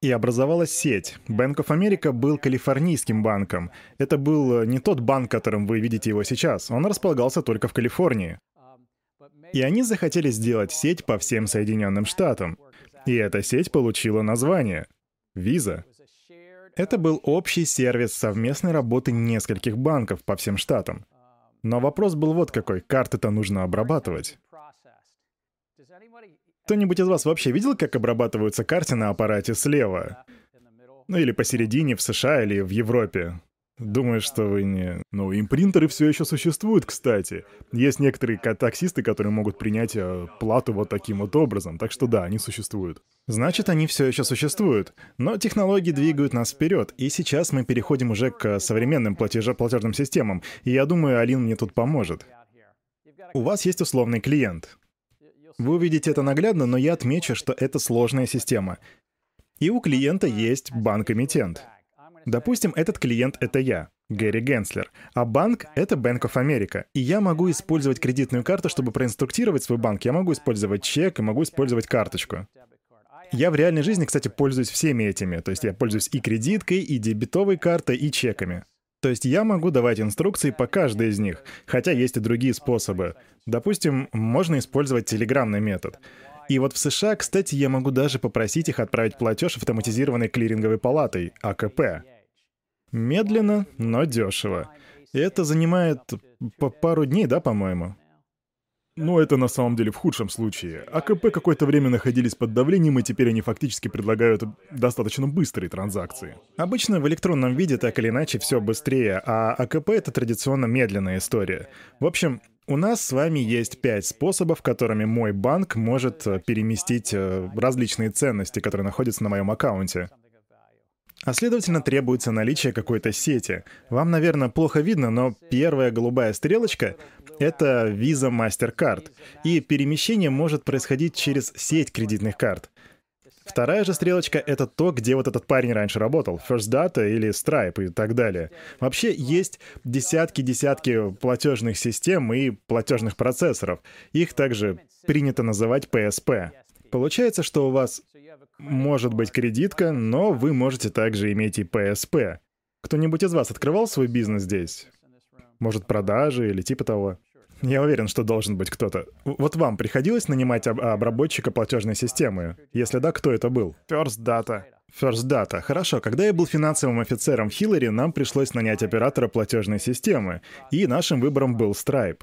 И образовалась сеть. Bank of America был калифорнийским банком. Это был не тот банк, которым вы видите его сейчас. Он располагался только в Калифорнии. И они захотели сделать сеть по всем Соединенным Штатам. И эта сеть получила название — Visa. Это был общий сервис совместной работы нескольких банков по всем штатам. Но вопрос был вот какой. Карты-то нужно обрабатывать. Кто-нибудь из вас вообще видел, как обрабатываются карты на аппарате слева? Ну или посередине в США или в Европе? Думаю, что вы не... Ну, импринтеры все еще существуют, кстати. Есть некоторые таксисты, которые могут принять э, плату вот таким вот образом. Так что да, они существуют. Значит, они все еще существуют. Но технологии двигают нас вперед, и сейчас мы переходим уже к современным платеже платежным системам. И я думаю, Алин мне тут поможет. У вас есть условный клиент. Вы увидите это наглядно, но я отмечу, что это сложная система. И у клиента есть банк-эмитент. Допустим, этот клиент — это я, Гэри Генслер, а банк — это Bank of America. И я могу использовать кредитную карту, чтобы проинструктировать свой банк. Я могу использовать чек и могу использовать карточку. Я в реальной жизни, кстати, пользуюсь всеми этими. То есть я пользуюсь и кредиткой, и дебетовой картой, и чеками. То есть я могу давать инструкции по каждой из них, хотя есть и другие способы. Допустим, можно использовать телеграммный метод. И вот в США, кстати, я могу даже попросить их отправить платеж автоматизированной клиринговой палатой, АКП. Медленно, но дешево. И это занимает пару дней, да, по-моему? Но это на самом деле в худшем случае. АКП какое-то время находились под давлением, и теперь они фактически предлагают достаточно быстрые транзакции. Обычно в электронном виде так или иначе все быстрее, а АКП — это традиционно медленная история. В общем, у нас с вами есть пять способов, которыми мой банк может э, переместить э, различные ценности, которые находятся на моем аккаунте. А следовательно, требуется наличие какой-то сети. Вам, наверное, плохо видно, но первая голубая стрелочка — это Visa MasterCard, и перемещение может происходить через сеть кредитных карт. Вторая же стрелочка — это то, где вот этот парень раньше работал. First Data или Stripe и так далее. Вообще есть десятки-десятки платежных систем и платежных процессоров. Их также принято называть PSP. Получается, что у вас может быть кредитка, но вы можете также иметь и PSP. Кто-нибудь из вас открывал свой бизнес здесь? Может, продажи или типа того? Я уверен, что должен быть кто-то. Вот вам приходилось нанимать об- обработчика платежной системы? Если да, кто это был? First Data. First Data. Хорошо, когда я был финансовым офицером в Хиллари, нам пришлось нанять оператора платежной системы, и нашим выбором был Stripe.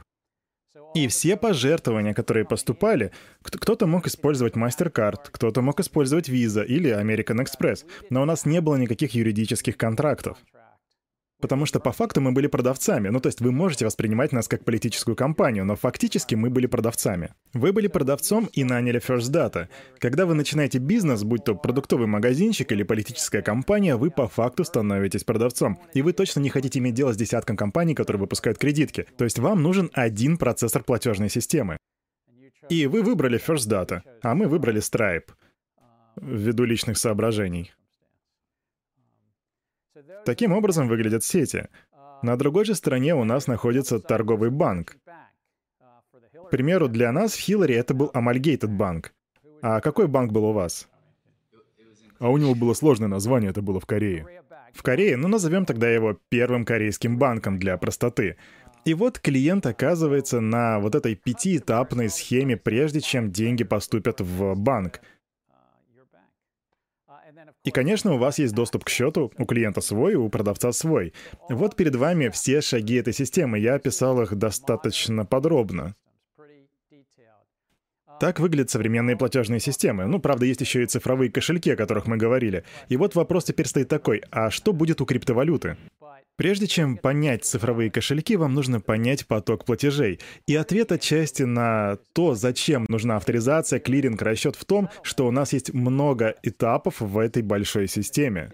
И все пожертвования, которые поступали, кто-то мог использовать MasterCard, кто-то мог использовать Visa или American Express, но у нас не было никаких юридических контрактов. Потому что по факту мы были продавцами. Ну, то есть вы можете воспринимать нас как политическую компанию, но фактически мы были продавцами. Вы были продавцом и наняли First Data. Когда вы начинаете бизнес, будь то продуктовый магазинчик или политическая компания, вы по факту становитесь продавцом. И вы точно не хотите иметь дело с десятком компаний, которые выпускают кредитки. То есть вам нужен один процессор платежной системы. И вы выбрали First Data, а мы выбрали Stripe. Ввиду личных соображений. Таким образом выглядят сети. На другой же стороне у нас находится торговый банк. К примеру, для нас в Хиллари это был Amalgamated банк. А какой банк был у вас? А у него было сложное название, это было в Корее. В Корее, ну назовем тогда его первым корейским банком для простоты. И вот клиент оказывается на вот этой пятиэтапной схеме, прежде чем деньги поступят в банк — и, конечно, у вас есть доступ к счету, у клиента свой, у продавца свой. Вот перед вами все шаги этой системы, я описал их достаточно подробно. Так выглядят современные платежные системы. Ну, правда, есть еще и цифровые кошельки, о которых мы говорили. И вот вопрос теперь стоит такой, а что будет у криптовалюты? Прежде чем понять цифровые кошельки, вам нужно понять поток платежей. И ответ отчасти на то, зачем нужна авторизация, клиринг, расчет в том, что у нас есть много этапов в этой большой системе.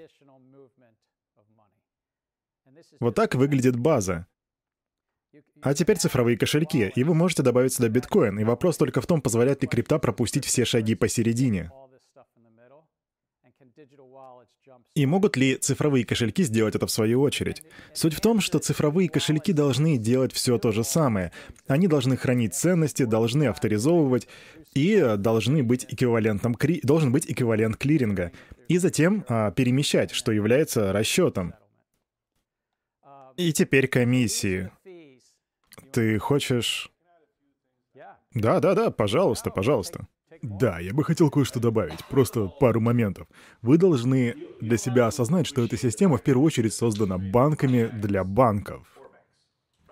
Вот так выглядит база. А теперь цифровые кошельки, и вы можете добавить сюда биткоин, и вопрос только в том, позволяет ли крипта пропустить все шаги посередине. И могут ли цифровые кошельки сделать это в свою очередь? Суть в том, что цифровые кошельки должны делать все то же самое. Они должны хранить ценности, должны авторизовывать и должны быть эквивалентом должен быть эквивалент клиринга. И затем а, перемещать, что является расчетом. И теперь комиссии. Ты хочешь... Да, да, да, пожалуйста, пожалуйста. Да, я бы хотел кое-что добавить, просто пару моментов. Вы должны для себя осознать, что эта система в первую очередь создана банками для банков.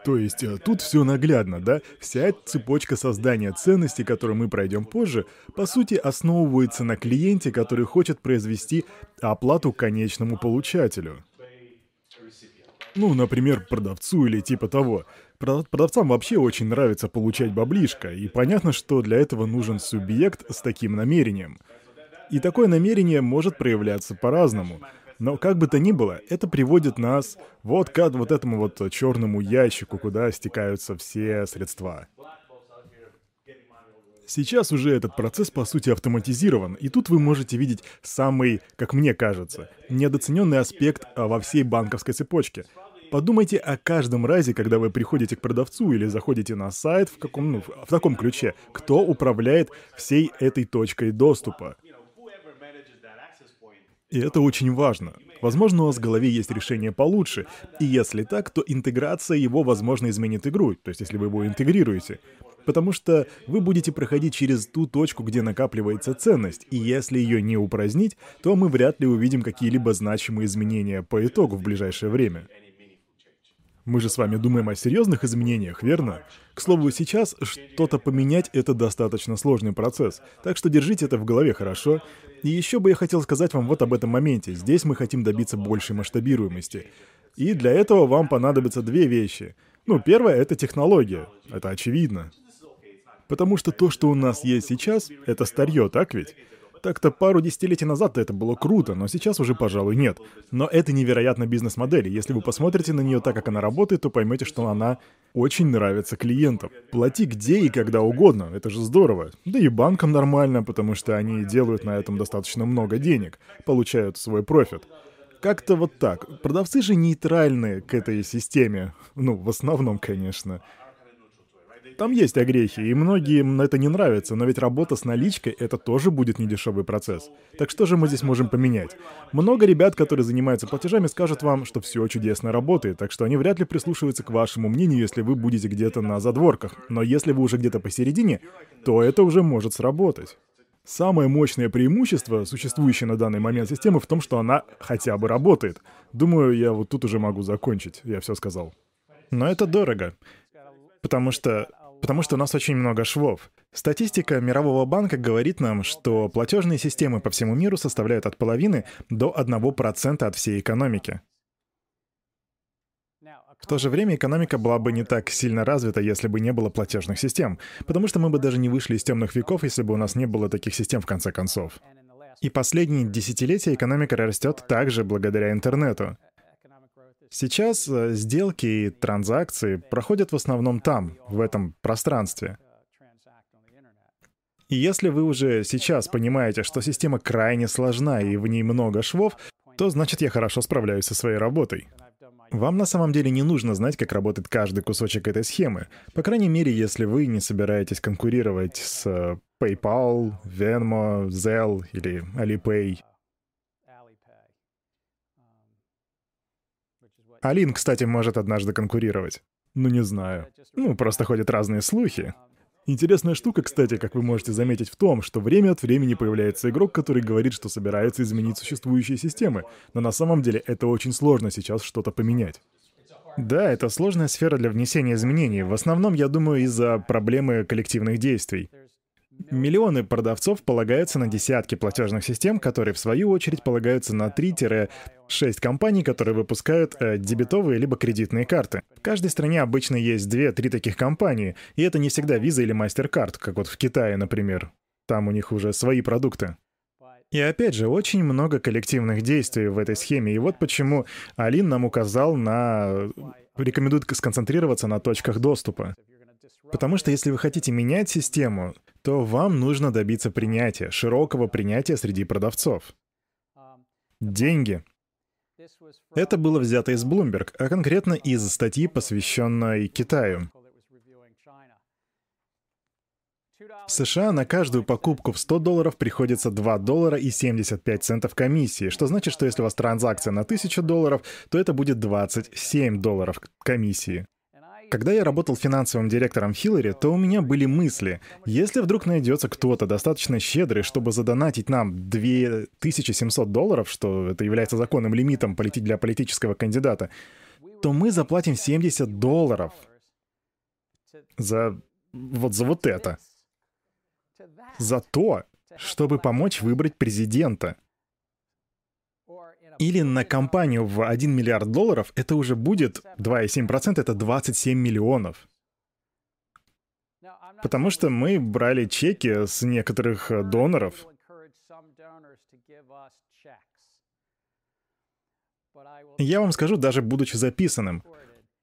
То есть э, тут все наглядно, да? Вся цепочка создания ценностей, которую мы пройдем позже, по сути основывается на клиенте, который хочет произвести оплату конечному получателю. Ну, например, продавцу или типа того. Продавцам вообще очень нравится получать баблишко, и понятно, что для этого нужен субъект с таким намерением. И такое намерение может проявляться по-разному. Но как бы то ни было, это приводит нас вот к вот этому вот черному ящику, куда стекаются все средства. Сейчас уже этот процесс по сути автоматизирован, и тут вы можете видеть самый, как мне кажется, недооцененный аспект а, во всей банковской цепочке. Подумайте о каждом разе, когда вы приходите к продавцу или заходите на сайт в, каком, ну, в таком ключе, кто управляет всей этой точкой доступа. И это очень важно. Возможно, у вас в голове есть решение получше, и если так, то интеграция его, возможно, изменит игру, то есть если вы его интегрируете. Потому что вы будете проходить через ту точку, где накапливается ценность, и если ее не упразднить, то мы вряд ли увидим какие-либо значимые изменения по итогу в ближайшее время. Мы же с вами думаем о серьезных изменениях, верно? К слову, сейчас что-то поменять — это достаточно сложный процесс, так что держите это в голове, хорошо? И еще бы я хотел сказать вам вот об этом моменте. Здесь мы хотим добиться большей масштабируемости. И для этого вам понадобятся две вещи. Ну, первое — это технология. Это очевидно. Потому что то, что у нас есть сейчас, это старье, так ведь? Так-то пару десятилетий назад это было круто, но сейчас уже, пожалуй, нет. Но это невероятно бизнес-модель. Если вы посмотрите на нее так, как она работает, то поймете, что она очень нравится клиентам. Плати где и когда угодно, это же здорово. Да и банкам нормально, потому что они делают на этом достаточно много денег, получают свой профит. Как-то вот так. Продавцы же нейтральны к этой системе. Ну, в основном, конечно. Там есть огрехи, и многим это не нравится, но ведь работа с наличкой — это тоже будет недешевый процесс. Так что же мы здесь можем поменять? Много ребят, которые занимаются платежами, скажут вам, что все чудесно работает, так что они вряд ли прислушиваются к вашему мнению, если вы будете где-то на задворках. Но если вы уже где-то посередине, то это уже может сработать. Самое мощное преимущество, существующее на данный момент системы, в том, что она хотя бы работает. Думаю, я вот тут уже могу закончить. Я все сказал. Но это дорого. Потому что Потому что у нас очень много швов. Статистика Мирового банка говорит нам, что платежные системы по всему миру составляют от половины до 1% от всей экономики. В то же время экономика была бы не так сильно развита, если бы не было платежных систем, потому что мы бы даже не вышли из темных веков, если бы у нас не было таких систем в конце концов. И последние десятилетия экономика растет также благодаря интернету. Сейчас э, сделки и транзакции проходят в основном там, в этом пространстве. И если вы уже сейчас понимаете, что система крайне сложна и в ней много швов, то значит я хорошо справляюсь со своей работой. Вам на самом деле не нужно знать, как работает каждый кусочек этой схемы. По крайней мере, если вы не собираетесь конкурировать с э, PayPal, Venmo, Zelle или Alipay. Алин, кстати, может однажды конкурировать. Ну, не знаю. Ну, просто ходят разные слухи. Интересная штука, кстати, как вы можете заметить в том, что время от времени появляется игрок, который говорит, что собирается изменить существующие системы, но на самом деле это очень сложно сейчас что-то поменять. Да, это сложная сфера для внесения изменений. В основном, я думаю, из-за проблемы коллективных действий. Миллионы продавцов полагаются на десятки платежных систем, которые в свою очередь полагаются на 3-6 компаний, которые выпускают э, дебетовые либо кредитные карты. В каждой стране обычно есть 2-3 таких компании, и это не всегда Visa или MasterCard, как вот в Китае, например. Там у них уже свои продукты. И опять же, очень много коллективных действий в этой схеме. И вот почему Алин нам указал на... рекомендует сконцентрироваться на точках доступа. Потому что если вы хотите менять систему, то вам нужно добиться принятия, широкого принятия среди продавцов. Деньги. Это было взято из Bloomberg, а конкретно из статьи, посвященной Китаю. В США на каждую покупку в 100 долларов приходится 2 доллара и 75 центов комиссии, что значит, что если у вас транзакция на 1000 долларов, то это будет 27 долларов комиссии. Когда я работал финансовым директором Хиллари, то у меня были мысли. Если вдруг найдется кто-то достаточно щедрый, чтобы задонатить нам 2700 долларов, что это является законным лимитом для политического кандидата, то мы заплатим 70 долларов за вот за вот это. За то, чтобы помочь выбрать президента. Или на компанию в 1 миллиард долларов это уже будет 2,7%, это 27 миллионов. Потому что мы брали чеки с некоторых э, доноров. Я вам скажу, даже будучи записанным,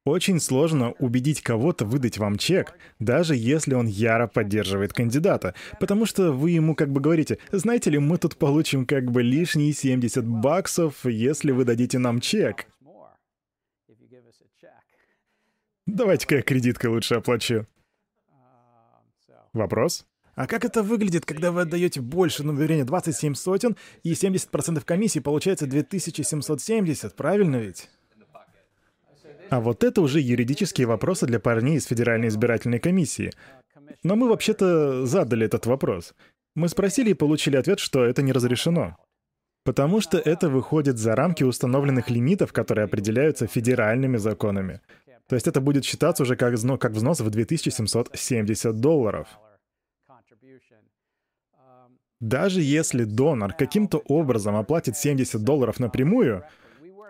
очень сложно убедить кого-то выдать вам чек, даже если он яро поддерживает кандидата, потому что вы ему как бы говорите, знаете ли, мы тут получим как бы лишние 70 баксов, если вы дадите нам чек. Давайте-ка я кредиткой лучше оплачу. Вопрос? А как это выглядит, когда вы отдаете больше, ну, вернее, 27 сотен, и 70% комиссии получается 2770, правильно ведь? А вот это уже юридические вопросы для парней из Федеральной избирательной комиссии. Но мы вообще-то задали этот вопрос. Мы спросили и получили ответ, что это не разрешено. Потому что это выходит за рамки установленных лимитов, которые определяются федеральными законами. То есть это будет считаться уже как, как взнос в 2770 долларов. Даже если донор каким-то образом оплатит 70 долларов напрямую,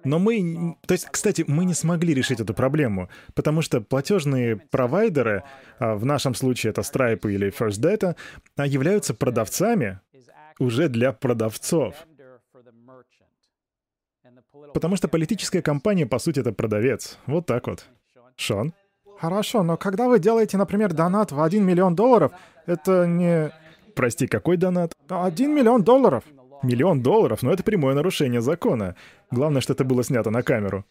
но мы... То есть, кстати, мы не смогли решить эту проблему, потому что платежные провайдеры, а, в нашем случае это Stripe или First Data, а, являются продавцами уже для продавцов. Потому что политическая компания, по сути, это продавец. Вот так вот. Шон? Хорошо, но когда вы делаете, например, донат в 1 миллион долларов, это не... Прости, какой донат? 1 миллион долларов. Миллион долларов, но это прямое нарушение закона. Главное, что это было снято на камеру.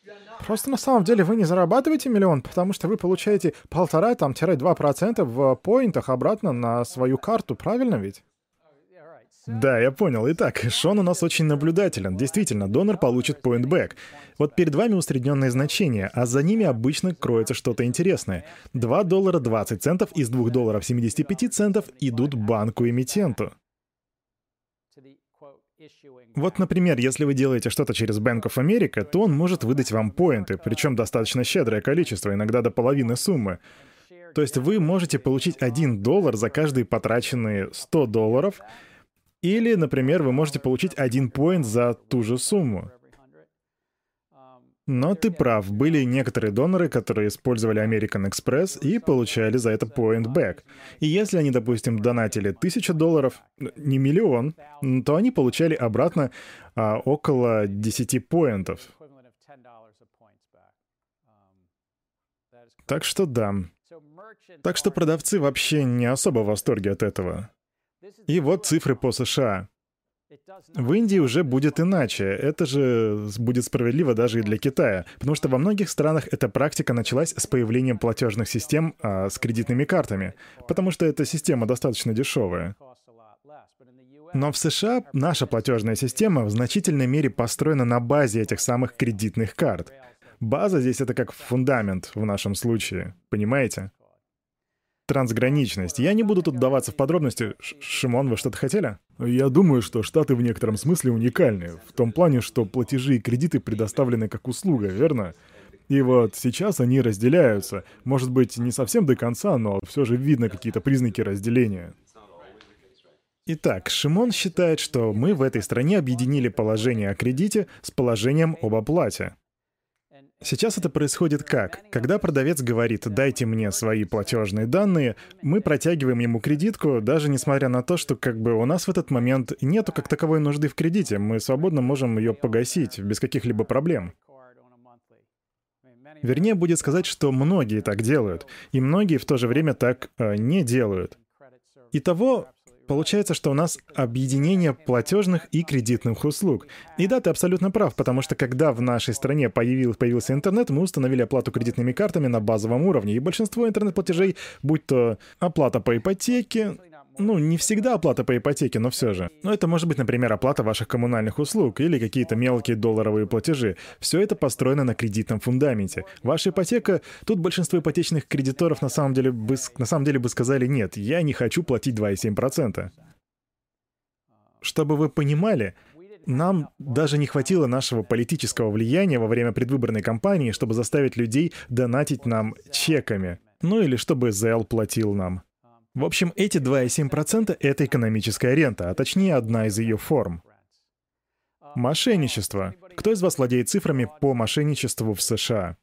Просто на самом деле вы не зарабатываете миллион, потому что вы получаете полтора там тире два процента в поинтах обратно на свою карту, правильно ведь? Да, я понял. Итак, Шон у нас очень наблюдателен. Действительно, донор получит поинтбэк. Вот перед вами усредненные значения, а за ними обычно кроется что-то интересное. 2 доллара 20 центов из 2 долларов 75 центов идут банку-эмитенту. Вот, например, если вы делаете что-то через Bank of America, то он может выдать вам поинты, причем достаточно щедрое количество, иногда до половины суммы. То есть вы можете получить 1 доллар за каждые потраченные 100 долларов, или, например, вы можете получить 1 поинт за ту же сумму. Но ты прав, были некоторые доноры, которые использовали American Express и получали за это point back. И если они, допустим, донатили тысячу долларов, не миллион, то они получали обратно а, около 10 поинтов. Так что да. Так что продавцы вообще не особо в восторге от этого. И вот цифры по США. В Индии уже будет иначе. Это же будет справедливо даже и для Китая. Потому что во многих странах эта практика началась с появлением платежных систем а, с кредитными картами. Потому что эта система достаточно дешевая. Но в США наша платежная система в значительной мере построена на базе этих самых кредитных карт. База здесь это как фундамент в нашем случае. Понимаете? Трансграничность. Я не буду тут вдаваться в подробности. Ш Шимон, вы что-то хотели? Я думаю, что Штаты в некотором смысле уникальны. В том плане, что платежи и кредиты предоставлены как услуга, верно? И вот сейчас они разделяются. Может быть, не совсем до конца, но все же видно какие-то признаки разделения. Итак, Шимон считает, что мы в этой стране объединили положение о кредите с положением об оплате. Сейчас это происходит как? Когда продавец говорит «дайте мне свои платежные данные», мы протягиваем ему кредитку, даже несмотря на то, что как бы у нас в этот момент нету как таковой нужды в кредите, мы свободно можем ее погасить без каких-либо проблем. Вернее, будет сказать, что многие так делают, и многие в то же время так э, не делают. Итого, Получается, что у нас объединение платежных и кредитных услуг. И да, ты абсолютно прав, потому что когда в нашей стране появил, появился интернет, мы установили оплату кредитными картами на базовом уровне, и большинство интернет-платежей, будь то оплата по ипотеке, ну, не всегда оплата по ипотеке, но все же. Но это может быть, например, оплата ваших коммунальных услуг или какие-то мелкие долларовые платежи. Все это построено на кредитном фундаменте. Ваша ипотека, тут большинство ипотечных кредиторов на самом деле бы, на самом деле бы сказали, нет, я не хочу платить 2,7%. Чтобы вы понимали, нам даже не хватило нашего политического влияния во время предвыборной кампании, чтобы заставить людей донатить нам чеками. Ну или чтобы ЗЛ платил нам. В общем, эти 2,7% — это экономическая рента, а точнее одна из ее форм. Мошенничество. Кто из вас владеет цифрами по мошенничеству в США?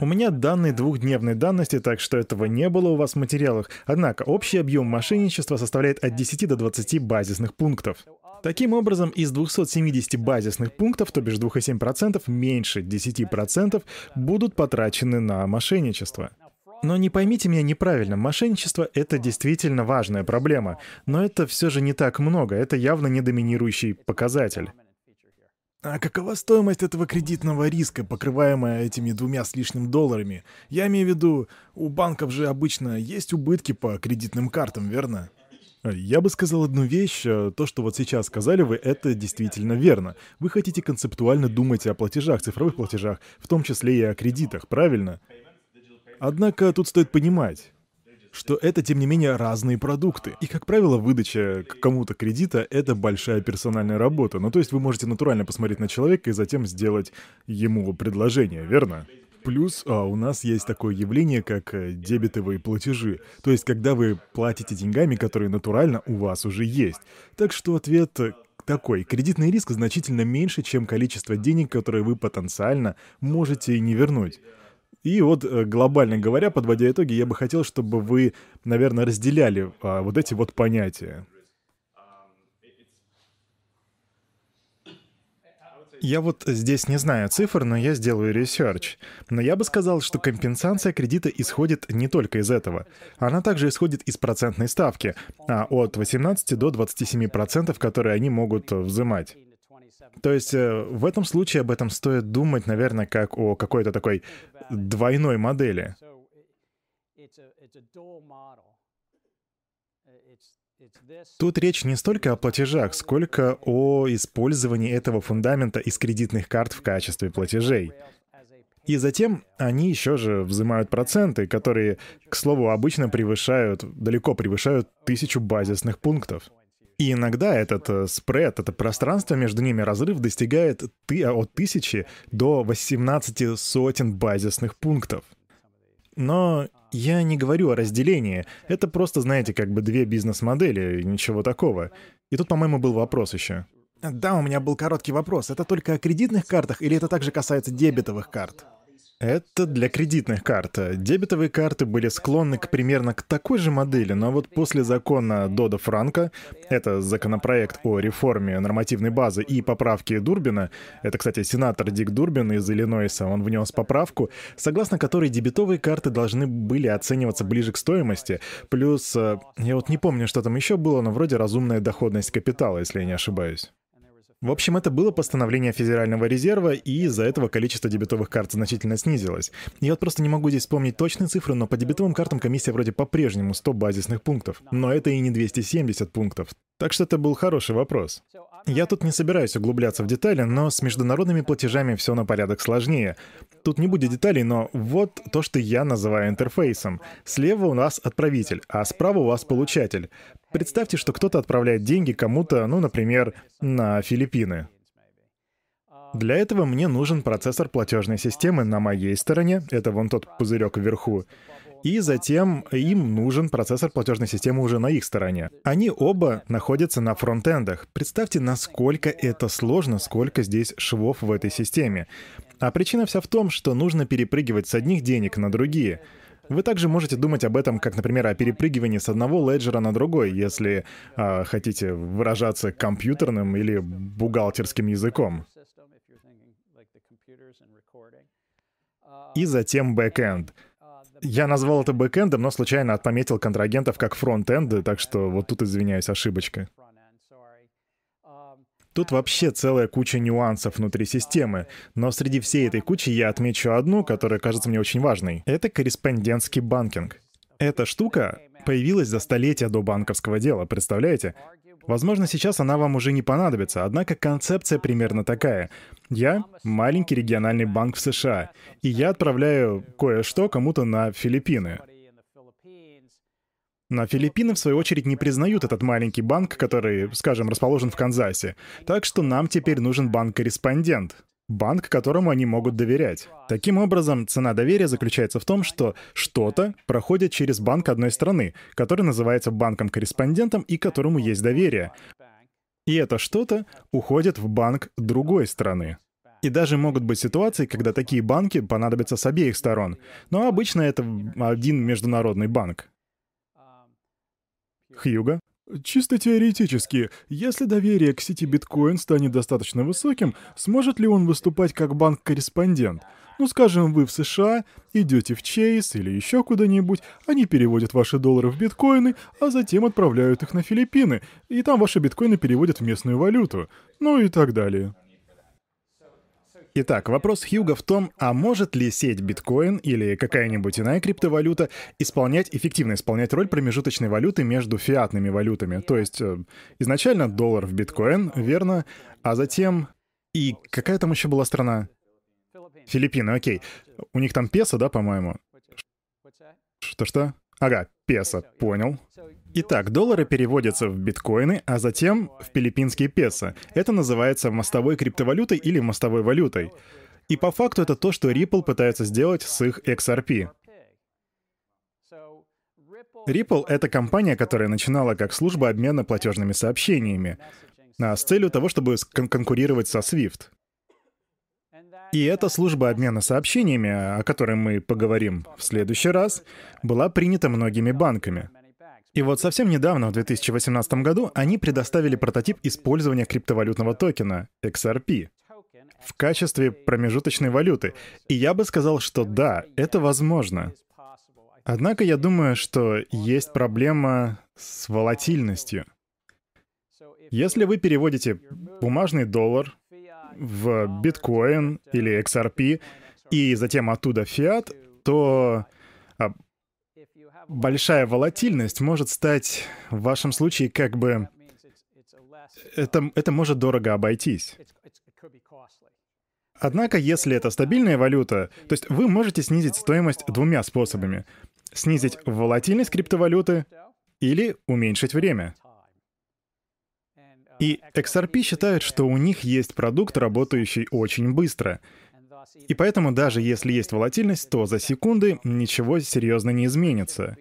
У меня данные двухдневной давности, так что этого не было у вас в материалах. Однако общий объем мошенничества составляет от 10 до 20 базисных пунктов. Таким образом, из 270 базисных пунктов, то бишь 2,7%, меньше 10% будут потрачены на мошенничество. Но не поймите меня неправильно, мошенничество — это действительно важная проблема, но это все же не так много, это явно не доминирующий показатель. А какова стоимость этого кредитного риска, покрываемая этими двумя с лишним долларами? Я имею в виду, у банков же обычно есть убытки по кредитным картам, верно? Я бы сказал одну вещь. Э, то, что вот сейчас сказали вы, это действительно верно. Вы хотите концептуально думать о платежах, цифровых платежах, в том числе и о кредитах, правильно? Однако тут стоит понимать, что это, тем не менее, разные продукты. И, как правило, выдача кому-то кредита — это большая персональная работа. Ну, то есть вы можете натурально посмотреть на человека и затем сделать ему предложение, верно? Плюс а, у нас есть такое явление, как э, дебетовые платежи. То есть, когда вы платите деньгами, которые натурально у вас уже есть. Так что ответ такой. Кредитный риск значительно меньше, чем количество денег, которые вы потенциально можете не вернуть. И вот, э, глобально говоря, подводя итоги, я бы хотел, чтобы вы, наверное, разделяли а, вот эти вот понятия. Я вот здесь не знаю цифр, но я сделаю research. Но я бы сказал, что компенсация кредита исходит не только из этого. Она также исходит из процентной ставки, а от 18 до 27 процентов, которые они могут взимать. То есть э, в этом случае об этом стоит думать, наверное, как о какой-то такой двойной модели. Тут речь не столько о платежах, сколько о использовании этого фундамента из кредитных карт в качестве платежей. И затем они еще же взимают проценты, которые, к слову, обычно превышают, далеко превышают тысячу базисных пунктов. И иногда этот э, спред, это пространство между ними, разрыв достигает а, от тысячи до 18 сотен базисных пунктов. Но я не говорю о разделении. Это просто, знаете, как бы две бизнес-модели, ничего такого. И тут, по-моему, был вопрос еще. Да, у меня был короткий вопрос. Это только о кредитных картах или это также касается дебетовых карт? Это для кредитных карт. Дебетовые карты были склонны к примерно к такой же модели, но вот после закона Дода Франка, это законопроект о реформе нормативной базы и поправке Дурбина, это, кстати, сенатор Дик Дурбин из Иллинойса, он внес поправку, согласно которой дебетовые карты должны были оцениваться ближе к стоимости, плюс, э, я вот не помню, что там еще было, но вроде разумная доходность капитала, если я не ошибаюсь. В общем, это было постановление Федерального резерва, и из-за этого количество дебетовых карт значительно снизилось. Я вот просто не могу здесь вспомнить точные цифры, но по дебетовым картам комиссия вроде по-прежнему 100 базисных пунктов. Но это и не 270 пунктов. Так что это был хороший вопрос. Я тут не собираюсь углубляться в детали, но с международными платежами все на порядок сложнее. Тут не будет деталей, но вот то, что я называю интерфейсом. Слева у нас отправитель, а справа у вас получатель. Представьте, что кто-то отправляет деньги кому-то, ну, например, на Филиппины. Для этого мне нужен процессор платежной системы на моей стороне, это вон тот пузырек вверху, и затем им нужен процессор платежной системы уже на их стороне. Они оба находятся на фронтендах. Представьте, насколько это сложно, сколько здесь швов в этой системе. А причина вся в том, что нужно перепрыгивать с одних денег на другие. Вы также можете думать об этом, как, например, о перепрыгивании с одного леджера на другой, если э, хотите выражаться компьютерным или бухгалтерским языком. И затем бэкэнд — я назвал это бэкэндом, но случайно отметил контрагентов как фронтенды, так что вот тут извиняюсь, ошибочка. Тут вообще целая куча нюансов внутри системы, но среди всей этой кучи я отмечу одну, которая кажется мне очень важной. Это корреспондентский банкинг. Эта штука появилась за столетия до банковского дела, представляете? Возможно, сейчас она вам уже не понадобится, однако концепция примерно такая. Я — маленький региональный банк в США, и я отправляю кое-что кому-то на Филиппины. На Филиппины, в свою очередь, не признают этот маленький банк, который, скажем, расположен в Канзасе. Так что нам теперь нужен банк-корреспондент. Банк, которому они могут доверять. Таким образом, цена доверия заключается в том, что что-то проходит через банк одной страны, который называется банком-корреспондентом и которому есть доверие. И это что-то уходит в банк другой страны. И даже могут быть ситуации, когда такие банки понадобятся с обеих сторон. Но обычно это один международный банк. Хьюга? Чисто теоретически, если доверие к сети биткоин станет достаточно высоким, сможет ли он выступать как банк-корреспондент? Ну, скажем, вы в США, идете в Чейз или еще куда-нибудь, они переводят ваши доллары в биткоины, а затем отправляют их на Филиппины, и там ваши биткоины переводят в местную валюту, ну и так далее. Итак, вопрос Хьюга в том, а может ли сеть биткоин или какая-нибудь иная криптовалюта исполнять, эффективно исполнять роль промежуточной валюты между фиатными валютами? То есть э, изначально доллар в биткоин, верно, а затем... И какая там еще была страна? Филиппины, окей. У них там песо, да, по-моему? Что-что? Ага, песо, понял. Итак, доллары переводятся в биткоины, а затем в филиппинские песо. Это называется мостовой криптовалютой или мостовой валютой. И по факту это то, что Ripple пытается сделать с их XRP. Ripple — это компания, которая начинала как служба обмена платежными сообщениями, а с целью того, чтобы кон конкурировать со SWIFT. И эта служба обмена сообщениями, о которой мы поговорим в следующий раз, была принята многими банками. И вот совсем недавно, в 2018 году, они предоставили прототип использования криптовалютного токена XRP в качестве промежуточной валюты. И я бы сказал, что да, это возможно. Однако я думаю, что есть проблема с волатильностью. Если вы переводите бумажный доллар в биткоин или XRP и затем оттуда фиат, то а, большая волатильность может стать в вашем случае как бы... Это, это может дорого обойтись. Однако, если это стабильная валюта, то есть вы можете снизить стоимость двумя способами. Снизить волатильность криптовалюты или уменьшить время. И XRP считают, что у них есть продукт, работающий очень быстро — и поэтому даже если есть волатильность, то за секунды ничего серьезно не изменится.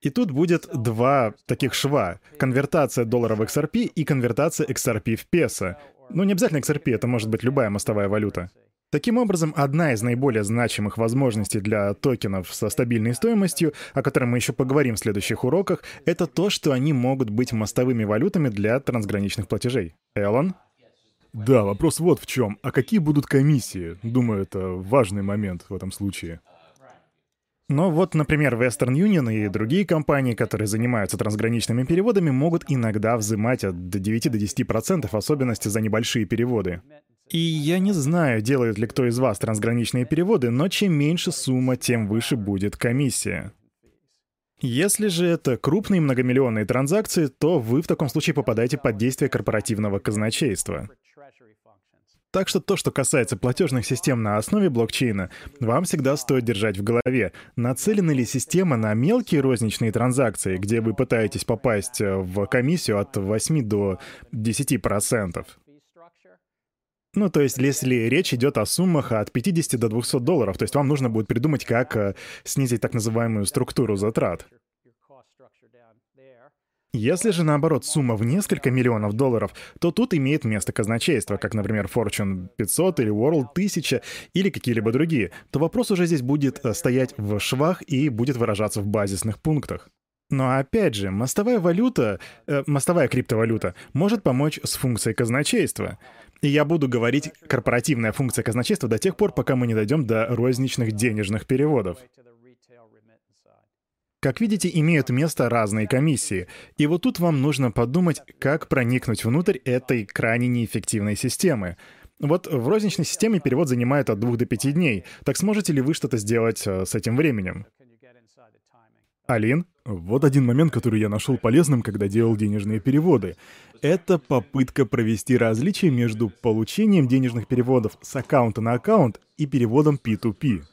И тут будет два таких шва. Конвертация доллара в XRP и конвертация XRP в песо. Ну, не обязательно XRP, это может быть любая мостовая валюта. Таким образом, одна из наиболее значимых возможностей для токенов со стабильной стоимостью, о которой мы еще поговорим в следующих уроках, это то, что они могут быть мостовыми валютами для трансграничных платежей. Эллен? Да, вопрос вот в чем. А какие будут комиссии? Думаю, это важный момент в этом случае. Но вот, например, Western Union и другие компании, которые занимаются трансграничными переводами, могут иногда взимать от 9 до 10%, особенности за небольшие переводы. И я не знаю, делает ли кто из вас трансграничные переводы, но чем меньше сумма, тем выше будет комиссия. Если же это крупные многомиллионные транзакции, то вы в таком случае попадаете под действие корпоративного казначейства. Так что то, что касается платежных систем на основе блокчейна, вам всегда стоит держать в голове, нацелены ли система на мелкие розничные транзакции, где вы пытаетесь попасть э, в комиссию от 8 до 10%. Ну, то есть, если речь идет о суммах от 50 до 200 долларов, то есть вам нужно будет придумать, как э, снизить так называемую структуру затрат. Если же, наоборот, сумма в несколько миллионов долларов, то тут имеет место казначейство, как, например, Fortune 500 или World 1000 или какие-либо другие, то вопрос уже здесь будет э, стоять в швах и будет выражаться в базисных пунктах. Но опять же, мостовая валюта, э, мостовая криптовалюта может помочь с функцией казначейства. И я буду говорить корпоративная функция казначейства до тех пор, пока мы не дойдем до розничных денежных переводов. Как видите, имеют место разные комиссии. И вот тут вам нужно подумать, как проникнуть внутрь этой крайне неэффективной системы. Вот в розничной системе перевод занимает от двух до пяти дней. Так сможете ли вы что-то сделать э, с этим временем? Алин? Вот один момент, который я нашел полезным, когда делал денежные переводы. Это попытка провести различие между получением денежных переводов с аккаунта на аккаунт и переводом P2P.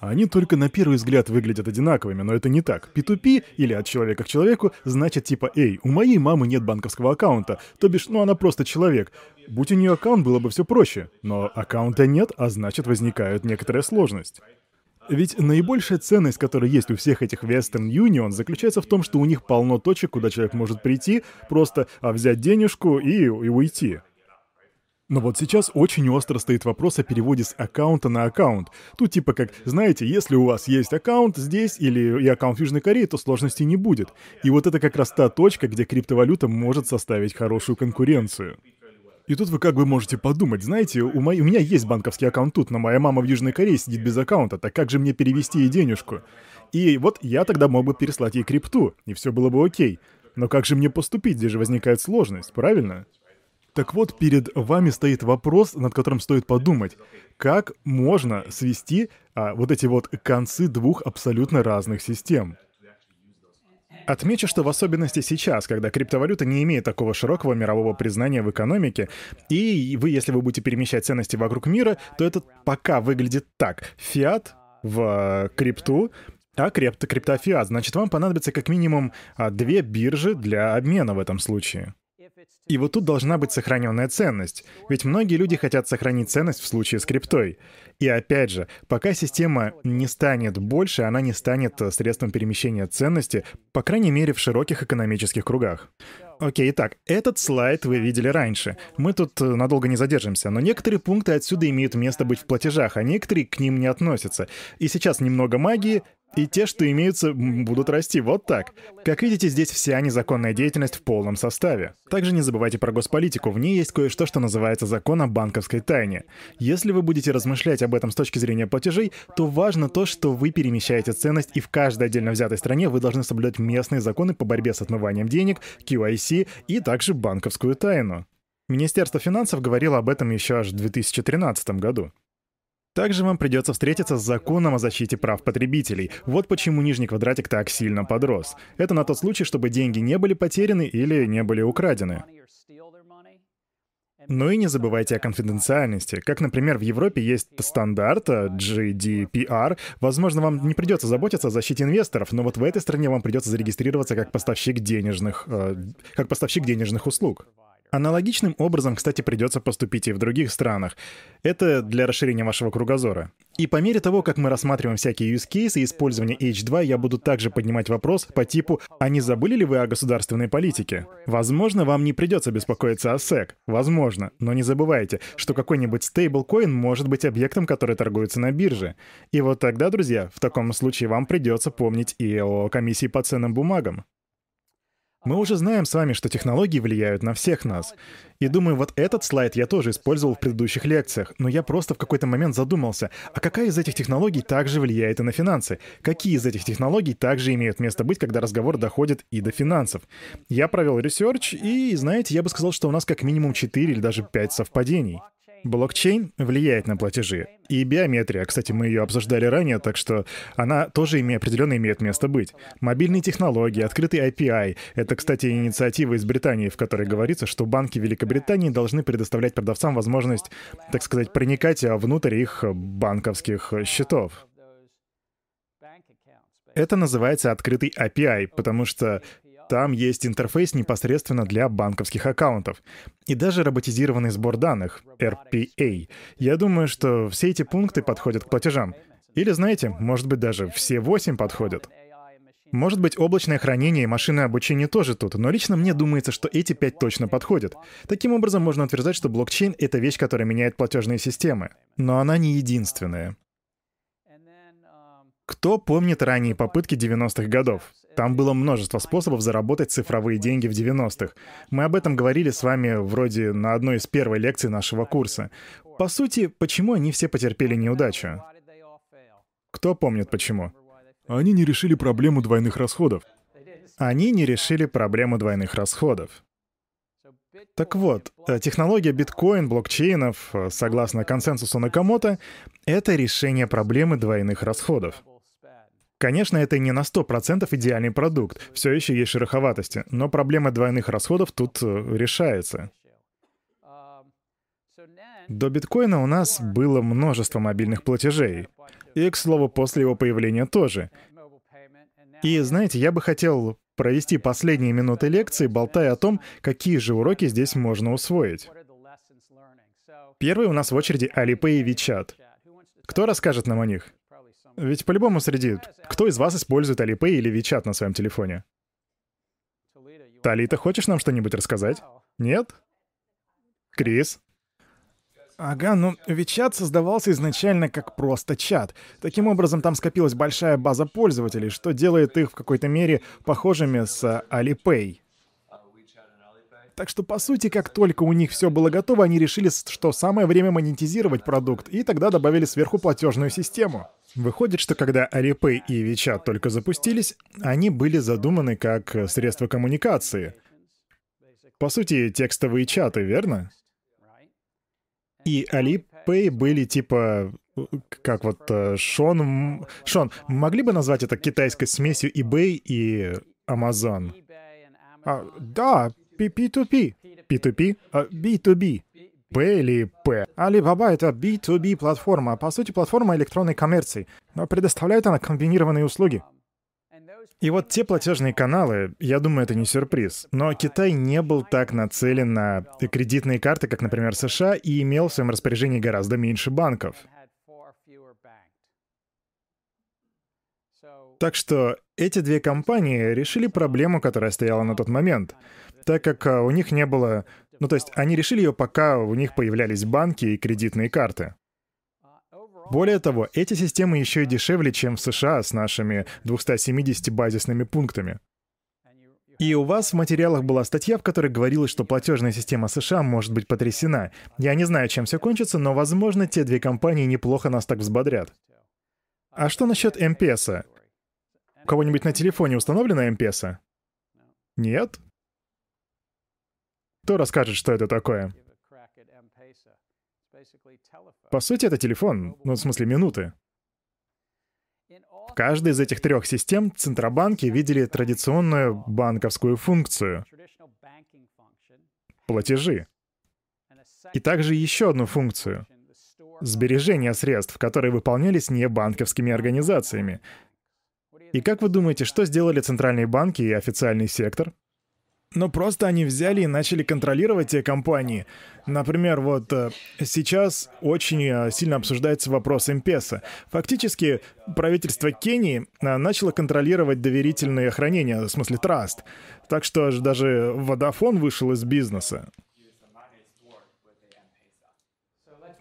Они только на первый взгляд выглядят одинаковыми, но это не так. P2P, или от человека к человеку, значит типа «Эй, у моей мамы нет банковского аккаунта», то бишь, ну она просто человек. Будь у нее аккаунт, было бы все проще. Но аккаунта нет, а значит возникает некоторая сложность. Ведь наибольшая ценность, которая есть у всех этих Western Union, заключается в том, что у них полно точек, куда человек может прийти, просто а, взять денежку и, и уйти. Но вот сейчас очень остро стоит вопрос о переводе с аккаунта на аккаунт. Тут типа как, знаете, если у вас есть аккаунт здесь или и аккаунт в Южной Корее, то сложностей не будет. И вот это как раз та точка, где криптовалюта может составить хорошую конкуренцию. И тут вы как бы можете подумать, знаете, у, моей, у меня есть банковский аккаунт тут, но моя мама в Южной Корее сидит без аккаунта, так как же мне перевести ей денежку? И вот я тогда мог бы переслать ей крипту, и все было бы окей. Но как же мне поступить, здесь же возникает сложность, правильно? Так вот, перед вами стоит вопрос, над которым стоит подумать. Как можно свести а, вот эти вот концы двух абсолютно разных систем? Отмечу, что в особенности сейчас, когда криптовалюта не имеет такого широкого мирового признания в экономике, и вы, если вы будете перемещать ценности вокруг мира, то это пока выглядит так. Фиат в крипту, а крипто, криптофиат. Значит, вам понадобится как минимум а, две биржи для обмена в этом случае. И вот тут должна быть сохраненная ценность. Ведь многие люди хотят сохранить ценность в случае с криптой. И опять же, пока система не станет больше, она не станет э, средством перемещения ценности, по крайней мере, в широких экономических кругах. Окей, итак, этот слайд вы видели раньше. Мы тут э, надолго не задержимся, но некоторые пункты отсюда имеют место быть в платежах, а некоторые к ним не относятся. И сейчас немного магии, и те, что имеются, будут расти вот так. Как видите, здесь вся незаконная деятельность в полном составе. Также не забывайте про госполитику. В ней есть кое-что, что называется закон о банковской тайне. Если вы будете размышлять об этом с точки зрения платежей, то важно то, что вы перемещаете ценность, и в каждой отдельно взятой стране вы должны соблюдать местные законы по борьбе с отмыванием денег, QIC и также банковскую тайну. Министерство финансов говорило об этом еще аж в 2013 году. Также вам придется встретиться с законом о защите прав потребителей. Вот почему нижний квадратик так сильно подрос. Это на тот случай, чтобы деньги не были потеряны или не были украдены. Ну и не забывайте о конфиденциальности. Как, например, в Европе есть стандарт GDPR. Возможно, вам не придется заботиться о защите инвесторов, но вот в этой стране вам придется зарегистрироваться как поставщик денежных, э, как поставщик денежных услуг. Аналогичным образом, кстати, придется поступить и в других странах. Это для расширения вашего кругозора. И по мере того, как мы рассматриваем всякие use cases использования H2, я буду также поднимать вопрос по типу «А не забыли ли вы о государственной политике?» Возможно, вам не придется беспокоиться о SEC. Возможно. Но не забывайте, что какой-нибудь стейблкоин может быть объектом, который торгуется на бирже. И вот тогда, друзья, в таком случае вам придется помнить и о комиссии по ценным бумагам. Мы уже знаем с вами, что технологии влияют на всех нас. И думаю, вот этот слайд я тоже использовал в предыдущих лекциях, но я просто в какой-то момент задумался, а какая из этих технологий также влияет и на финансы? Какие из этих технологий также имеют место быть, когда разговор доходит и до финансов? Я провел research, и, знаете, я бы сказал, что у нас как минимум 4 или даже 5 совпадений. Блокчейн влияет на платежи. И биометрия, кстати, мы ее обсуждали ранее, так что она тоже име, определенно имеет место быть. Мобильные технологии, открытый API — это, кстати, инициатива из Британии, в которой говорится, что банки Великобритании должны предоставлять продавцам возможность, так сказать, проникать внутрь их банковских счетов. Это называется открытый API, потому что там есть интерфейс непосредственно для банковских аккаунтов. И даже роботизированный сбор данных, RPA. Я думаю, что все эти пункты подходят к платежам. Или, знаете, может быть, даже все восемь подходят. Может быть, облачное хранение и машинное обучение тоже тут, но лично мне думается, что эти пять точно подходят. Таким образом, можно утверждать, что блокчейн — это вещь, которая меняет платежные системы. Но она не единственная. Кто помнит ранние попытки 90-х годов? Там было множество способов заработать цифровые деньги в 90-х. Мы об этом говорили с вами вроде на одной из первой лекций нашего курса. По сути, почему они все потерпели неудачу? Кто помнит почему? Они не решили проблему двойных расходов. Они не решили проблему двойных расходов. Так вот, э, технология биткоин, блокчейнов, э, согласно консенсусу Накамото, это решение проблемы двойных расходов. Конечно, это не на 100% идеальный продукт, все еще есть шероховатости, но проблема двойных расходов тут э, решается. До биткоина у нас было множество мобильных платежей. И, к слову, после его появления тоже. И, знаете, я бы хотел провести последние минуты лекции, болтая о том, какие же уроки здесь можно усвоить. Первый у нас в очереди Alipay и WeChat. Кто расскажет нам о них? Ведь по-любому среди... Кто из вас использует Alipay или WeChat на своем телефоне? Талита, хочешь нам что-нибудь рассказать? Нет? Крис? Ага, ну WeChat создавался изначально как просто чат. Таким образом, там скопилась большая база пользователей, что делает их в какой-то мере похожими с Alipay. Так что, по сути, как только у них все было готово, они решили, что самое время монетизировать продукт, и тогда добавили сверху платежную систему. Выходит, что когда Alipay и WeChat только запустились, они были задуманы как средство коммуникации. По сути, текстовые чаты, верно? И Alipay были типа как вот э, Шон... Шон, могли бы назвать это китайской смесью eBay и Amazon? А, да, P2P. P2P? А, B2B. P или P? Alibaba — это B2B платформа, по сути, платформа электронной коммерции, но предоставляет она комбинированные услуги. И вот те платежные каналы, я думаю, это не сюрприз, но Китай не был так нацелен на кредитные карты, как, например, США, и имел в своем распоряжении гораздо меньше банков. Так что эти две компании решили проблему, которая стояла на тот момент — так как а, у них не было... Ну, то есть они решили ее, пока у них появлялись банки и кредитные карты. Более того, эти системы еще и дешевле, чем в США с нашими 270 базисными пунктами. И у вас в материалах была статья, в которой говорилось, что платежная система США может быть потрясена. Я не знаю, чем все кончится, но, возможно, те две компании неплохо нас так взбодрят. А что насчет МПСа? У кого-нибудь на телефоне установлена МПСа? Нет? Кто расскажет, что это такое? По сути, это телефон, ну, в смысле, минуты. В каждой из этих трех систем Центробанки видели традиционную банковскую функцию — платежи. И также еще одну функцию — сбережение средств, которые выполнялись не банковскими организациями. И как вы думаете, что сделали центральные банки и официальный сектор? Ну, просто они взяли и начали контролировать те компании. Например, вот э, сейчас очень э, сильно обсуждается вопрос МПЕСа. Фактически, правительство Кении э, начало контролировать доверительное хранение, в смысле траст. Так что даже Водофон вышел из бизнеса.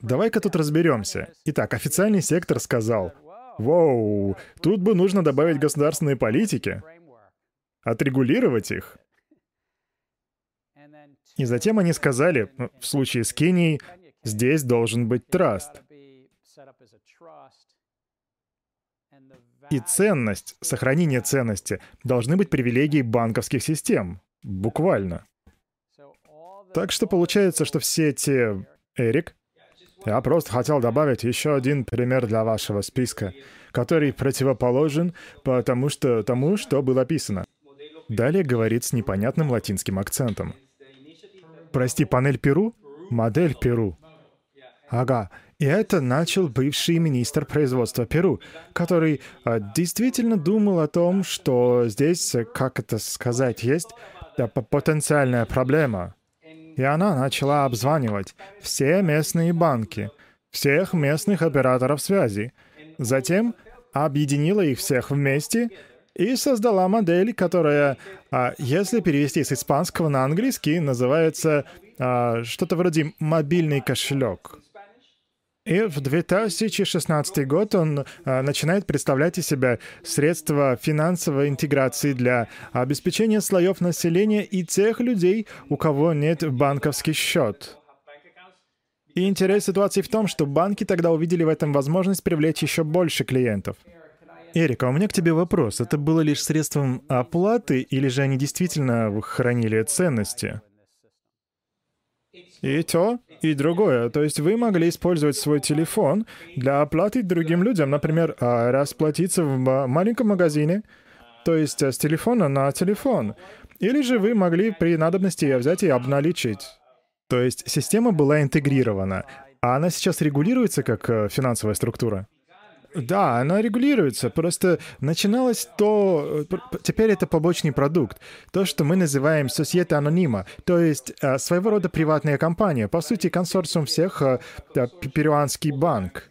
Давай-ка тут разберемся. Итак, официальный сектор сказал, «Воу, тут бы нужно добавить государственные политики, отрегулировать их». И затем они сказали, ну, в случае с Кенией, здесь должен быть траст. И ценность, сохранение ценности должны быть привилегией банковских систем. Буквально. Так что получается, что все эти... Эрик? Я просто хотел добавить еще один пример для вашего списка, который противоположен потому что тому, что было описано. Далее говорит с непонятным латинским акцентом. Прости, панель Перу? Модель Перу. Ага. И это начал бывший министр производства Перу, который э, действительно думал о том, что здесь, как это сказать, есть да, потенциальная проблема. И она начала обзванивать все местные банки, всех местных операторов связи. Затем объединила их всех вместе и создала модель, которая, а, если перевести с испанского на английский, называется а, что-то вроде «мобильный кошелек». И в 2016 год он а, начинает представлять из себя средства финансовой интеграции для обеспечения слоев населения и тех людей, у кого нет банковский счет. И интерес ситуации в том, что банки тогда увидели в этом возможность привлечь еще больше клиентов — Эрика, у меня к тебе вопрос. Это было лишь средством оплаты или же они действительно хранили ценности? И то, и другое. То есть вы могли использовать свой телефон для оплаты другим людям. Например, а, расплатиться в маленьком магазине, то есть э, с телефона на телефон. Или же вы могли при надобности взять и обналичить. То есть система была интегрирована, а она сейчас регулируется как э, финансовая структура? Да, она регулируется. Просто начиналось то... Теперь это побочный продукт. То, что мы называем Societe Anonyma. То есть э, своего рода приватная компания. По сути, консорциум всех э, перуанский банк.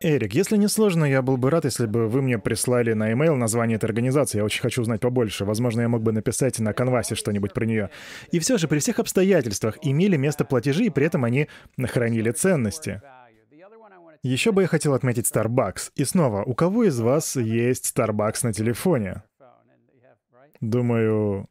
Эрик, если не сложно, я был бы рад, если бы вы мне прислали на e-mail название этой организации. Я очень хочу узнать побольше. Возможно, я мог бы написать на конвасе что-нибудь про нее. И все же, при всех обстоятельствах имели место платежи, и при этом они хранили ценности. Еще бы я хотел отметить Starbucks. И снова, у кого из вас есть Starbucks на телефоне? Думаю...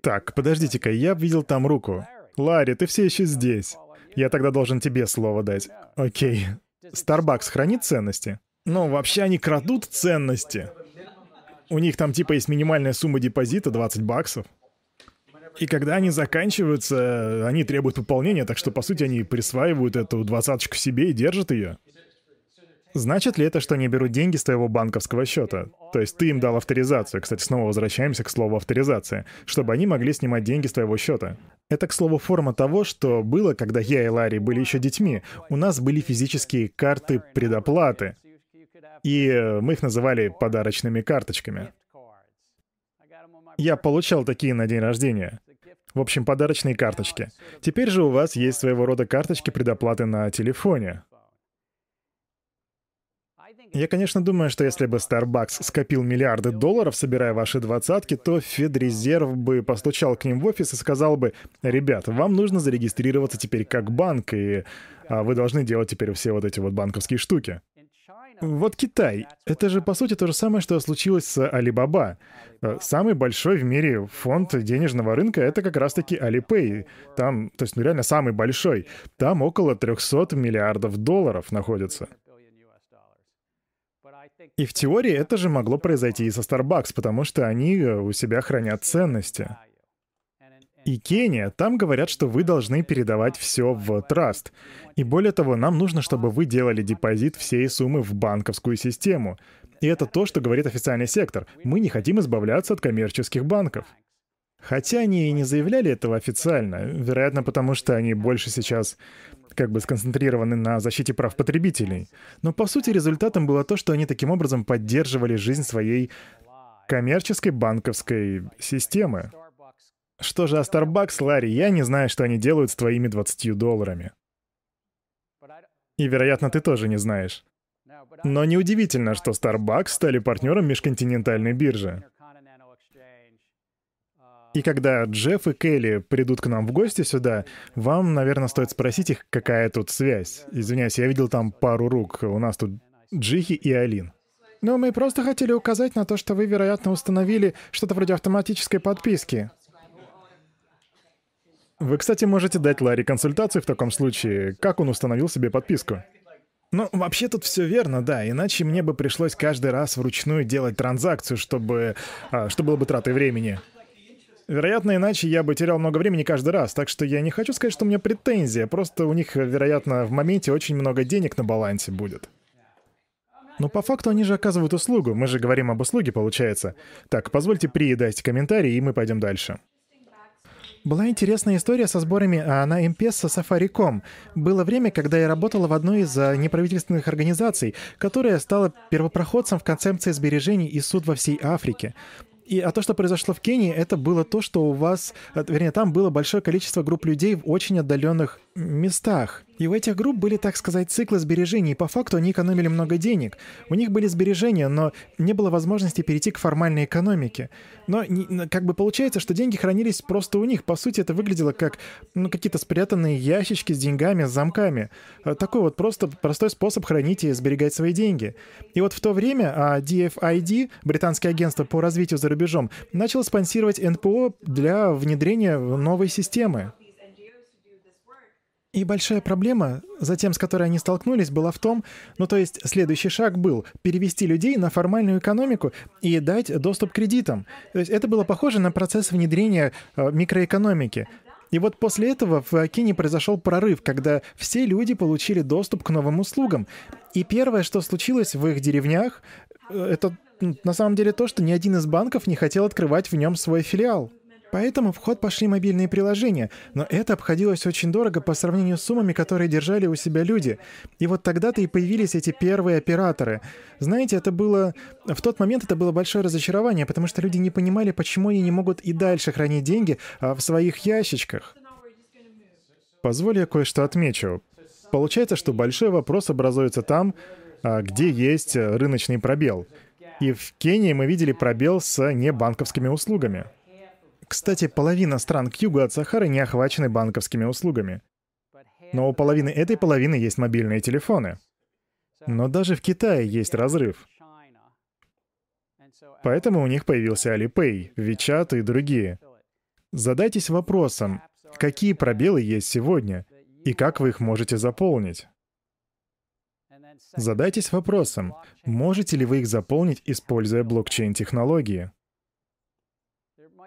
Так, подождите-ка, я видел там руку. Ларри, ты все еще здесь. Я тогда должен тебе слово дать. Окей. Starbucks хранит ценности? Ну, вообще они крадут ценности. У них там типа есть минимальная сумма депозита 20 баксов. И когда они заканчиваются, они требуют пополнения, так что, по сути, они присваивают эту двадцаточку себе и держат ее. Значит ли это, что они берут деньги с твоего банковского счета? То есть ты им дал авторизацию. Кстати, снова возвращаемся к слову авторизация. Чтобы они могли снимать деньги с твоего счета. Это, к слову, форма того, что было, когда я и Ларри были еще детьми. У нас были физические карты предоплаты. И э, мы их называли подарочными карточками. Я получал такие на день рождения. В общем, подарочные карточки. Теперь же у вас есть своего рода карточки предоплаты на телефоне. Я, конечно, думаю, что если бы Starbucks скопил миллиарды долларов, собирая ваши двадцатки, то Федрезерв бы постучал к ним в офис и сказал бы, «Ребят, вам нужно зарегистрироваться теперь как банк, и а, вы должны делать теперь все вот эти вот банковские штуки». Вот Китай. Это же, по сути, то же самое, что случилось с Alibaba. Э, самый большой в мире фонд денежного рынка — это как раз-таки Alipay. Там, то есть, ну реально самый большой. Там около 300 миллиардов долларов находится. И в теории это же могло произойти и со Starbucks, потому что они э, у себя хранят ценности. И Кения, там говорят, что вы должны передавать все в траст. И более того, нам нужно, чтобы вы делали депозит всей суммы в банковскую систему. И это то, что говорит официальный сектор. Мы не хотим избавляться от коммерческих банков. Хотя они и не заявляли этого официально, вероятно, потому что они больше сейчас как бы сконцентрированы на защите прав потребителей. Но по сути результатом было то, что они таким образом поддерживали жизнь своей коммерческой банковской системы. Что же о Starbucks, Ларри, я не знаю, что они делают с твоими 20 долларами. И, вероятно, ты тоже не знаешь. Но неудивительно, что Starbucks стали партнером межконтинентальной биржи. И когда Джефф и Келли придут к нам в гости сюда, вам, наверное, стоит спросить их, какая тут связь. Извиняюсь, я видел там пару рук. У нас тут Джихи и Алин. Ну, мы просто хотели указать на то, что вы, вероятно, установили что-то вроде автоматической подписки. Вы, кстати, можете дать Ларри консультацию в таком случае, как он установил себе подписку. Ну, вообще тут все верно, да, иначе мне бы пришлось каждый раз вручную делать транзакцию, чтобы... А, что было бы тратой времени. Вероятно, иначе я бы терял много времени каждый раз, так что я не хочу сказать, что у меня претензия, просто у них, вероятно, в моменте очень много денег на балансе будет. Но по факту они же оказывают услугу, мы же говорим об услуге, получается. Так, позвольте При дать комментарий, и мы пойдем дальше. Была интересная история со сборами а, на M-Pesa Safaricom. Было время, когда я работала в одной из а, неправительственных организаций, которая стала первопроходцем в концепции сбережений и суд во всей Африке. И, а то, что произошло в Кении, это было то, что у вас, э, вернее, там было большое количество групп людей в очень отдаленных местах. И у этих групп были, так сказать, циклы сбережений, и по факту они экономили много денег. У них были сбережения, но не было возможности перейти к формальной экономике. Но как бы получается, что деньги хранились просто у них. По сути, это выглядело как ну, какие-то спрятанные ящички с деньгами, с замками. Э, такой вот просто простой способ хранить и сберегать свои деньги. И вот в то время а, DFID, британское агентство по развитию за рубежом, начало спонсировать НПО для внедрения новой системы. И большая проблема, затем с которой они столкнулись, была в том, ну то есть следующий шаг был перевести людей на формальную экономику и дать доступ к кредитам. То есть это было похоже на процесс внедрения э, микроэкономики. И вот после этого в Кении произошел прорыв, когда все люди получили доступ к новым услугам. И первое, что случилось в их деревнях, э, это на самом деле то, что ни один из банков не хотел открывать в нем свой филиал. Поэтому в ход пошли мобильные приложения, но это обходилось очень дорого по сравнению с суммами, которые держали у себя люди. И вот тогда-то и появились эти первые операторы. Знаете, это было... В тот момент это было большое разочарование, потому что люди не понимали, почему они не могут и дальше хранить деньги а в своих ящичках. Позволь я кое-что отмечу. Получается, что большой вопрос образуется там, а, где есть рыночный пробел. И в Кении мы видели пробел с небанковскими услугами. Кстати, половина стран к югу от Сахары не охвачены банковскими услугами. Но у половины этой половины есть мобильные телефоны. Но даже в Китае есть разрыв. Поэтому у них появился Alipay, WeChat и другие. Задайтесь вопросом, какие пробелы есть сегодня и как вы их можете заполнить. Задайтесь вопросом, можете ли вы их заполнить, используя блокчейн-технологии.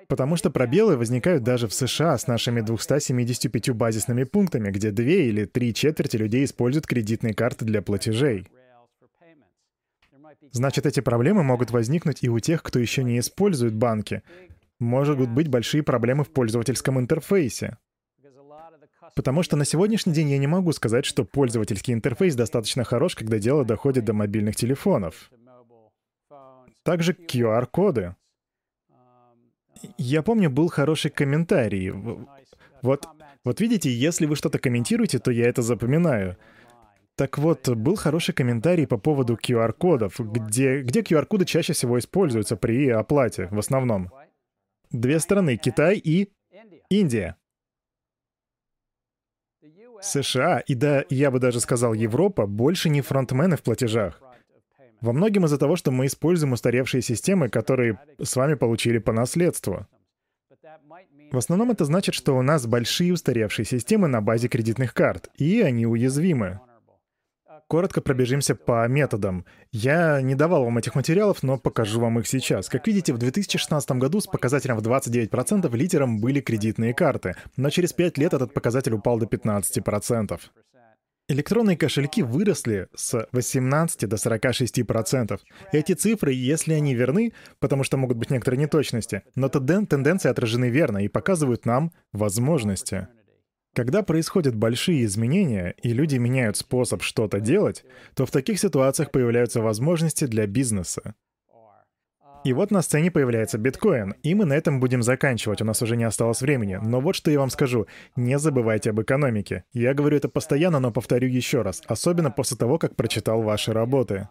Потому что пробелы возникают даже в США с нашими 275 базисными пунктами, где две или три четверти людей используют кредитные карты для платежей. Значит, эти проблемы могут возникнуть и у тех, кто еще не использует банки. Могут быть большие проблемы в пользовательском интерфейсе. Потому что на сегодняшний день я не могу сказать, что пользовательский интерфейс достаточно хорош, когда дело доходит до мобильных телефонов. Также QR-коды. Я помню, был хороший комментарий. Вот, вот видите, если вы что-то комментируете, то я это запоминаю. Так вот, был хороший комментарий по поводу QR-кодов, где, где QR-коды чаще всего используются при оплате в основном. Две страны, Китай и Индия. США и да, я бы даже сказал Европа, больше не фронтмены в платежах. Во многом из-за того, что мы используем устаревшие системы, которые с вами получили по наследству. В основном это значит, что у нас большие устаревшие системы на базе кредитных карт, и они уязвимы. Коротко пробежимся по методам. Я не давал вам этих материалов, но покажу вам их сейчас. Как видите, в 2016 году с показателем в 29% лидером были кредитные карты, но через 5 лет этот показатель упал до 15%. Электронные кошельки выросли с 18 до 46%. Эти цифры, если они верны, потому что могут быть некоторые неточности, но тенденции отражены верно и показывают нам возможности. Когда происходят большие изменения, и люди меняют способ что-то делать, то в таких ситуациях появляются возможности для бизнеса. И вот на сцене появляется биткоин, и мы на этом будем заканчивать, у нас уже не осталось времени. Но вот что я вам скажу, не забывайте об экономике. Я говорю это постоянно, но повторю еще раз, особенно после того, как прочитал ваши работы.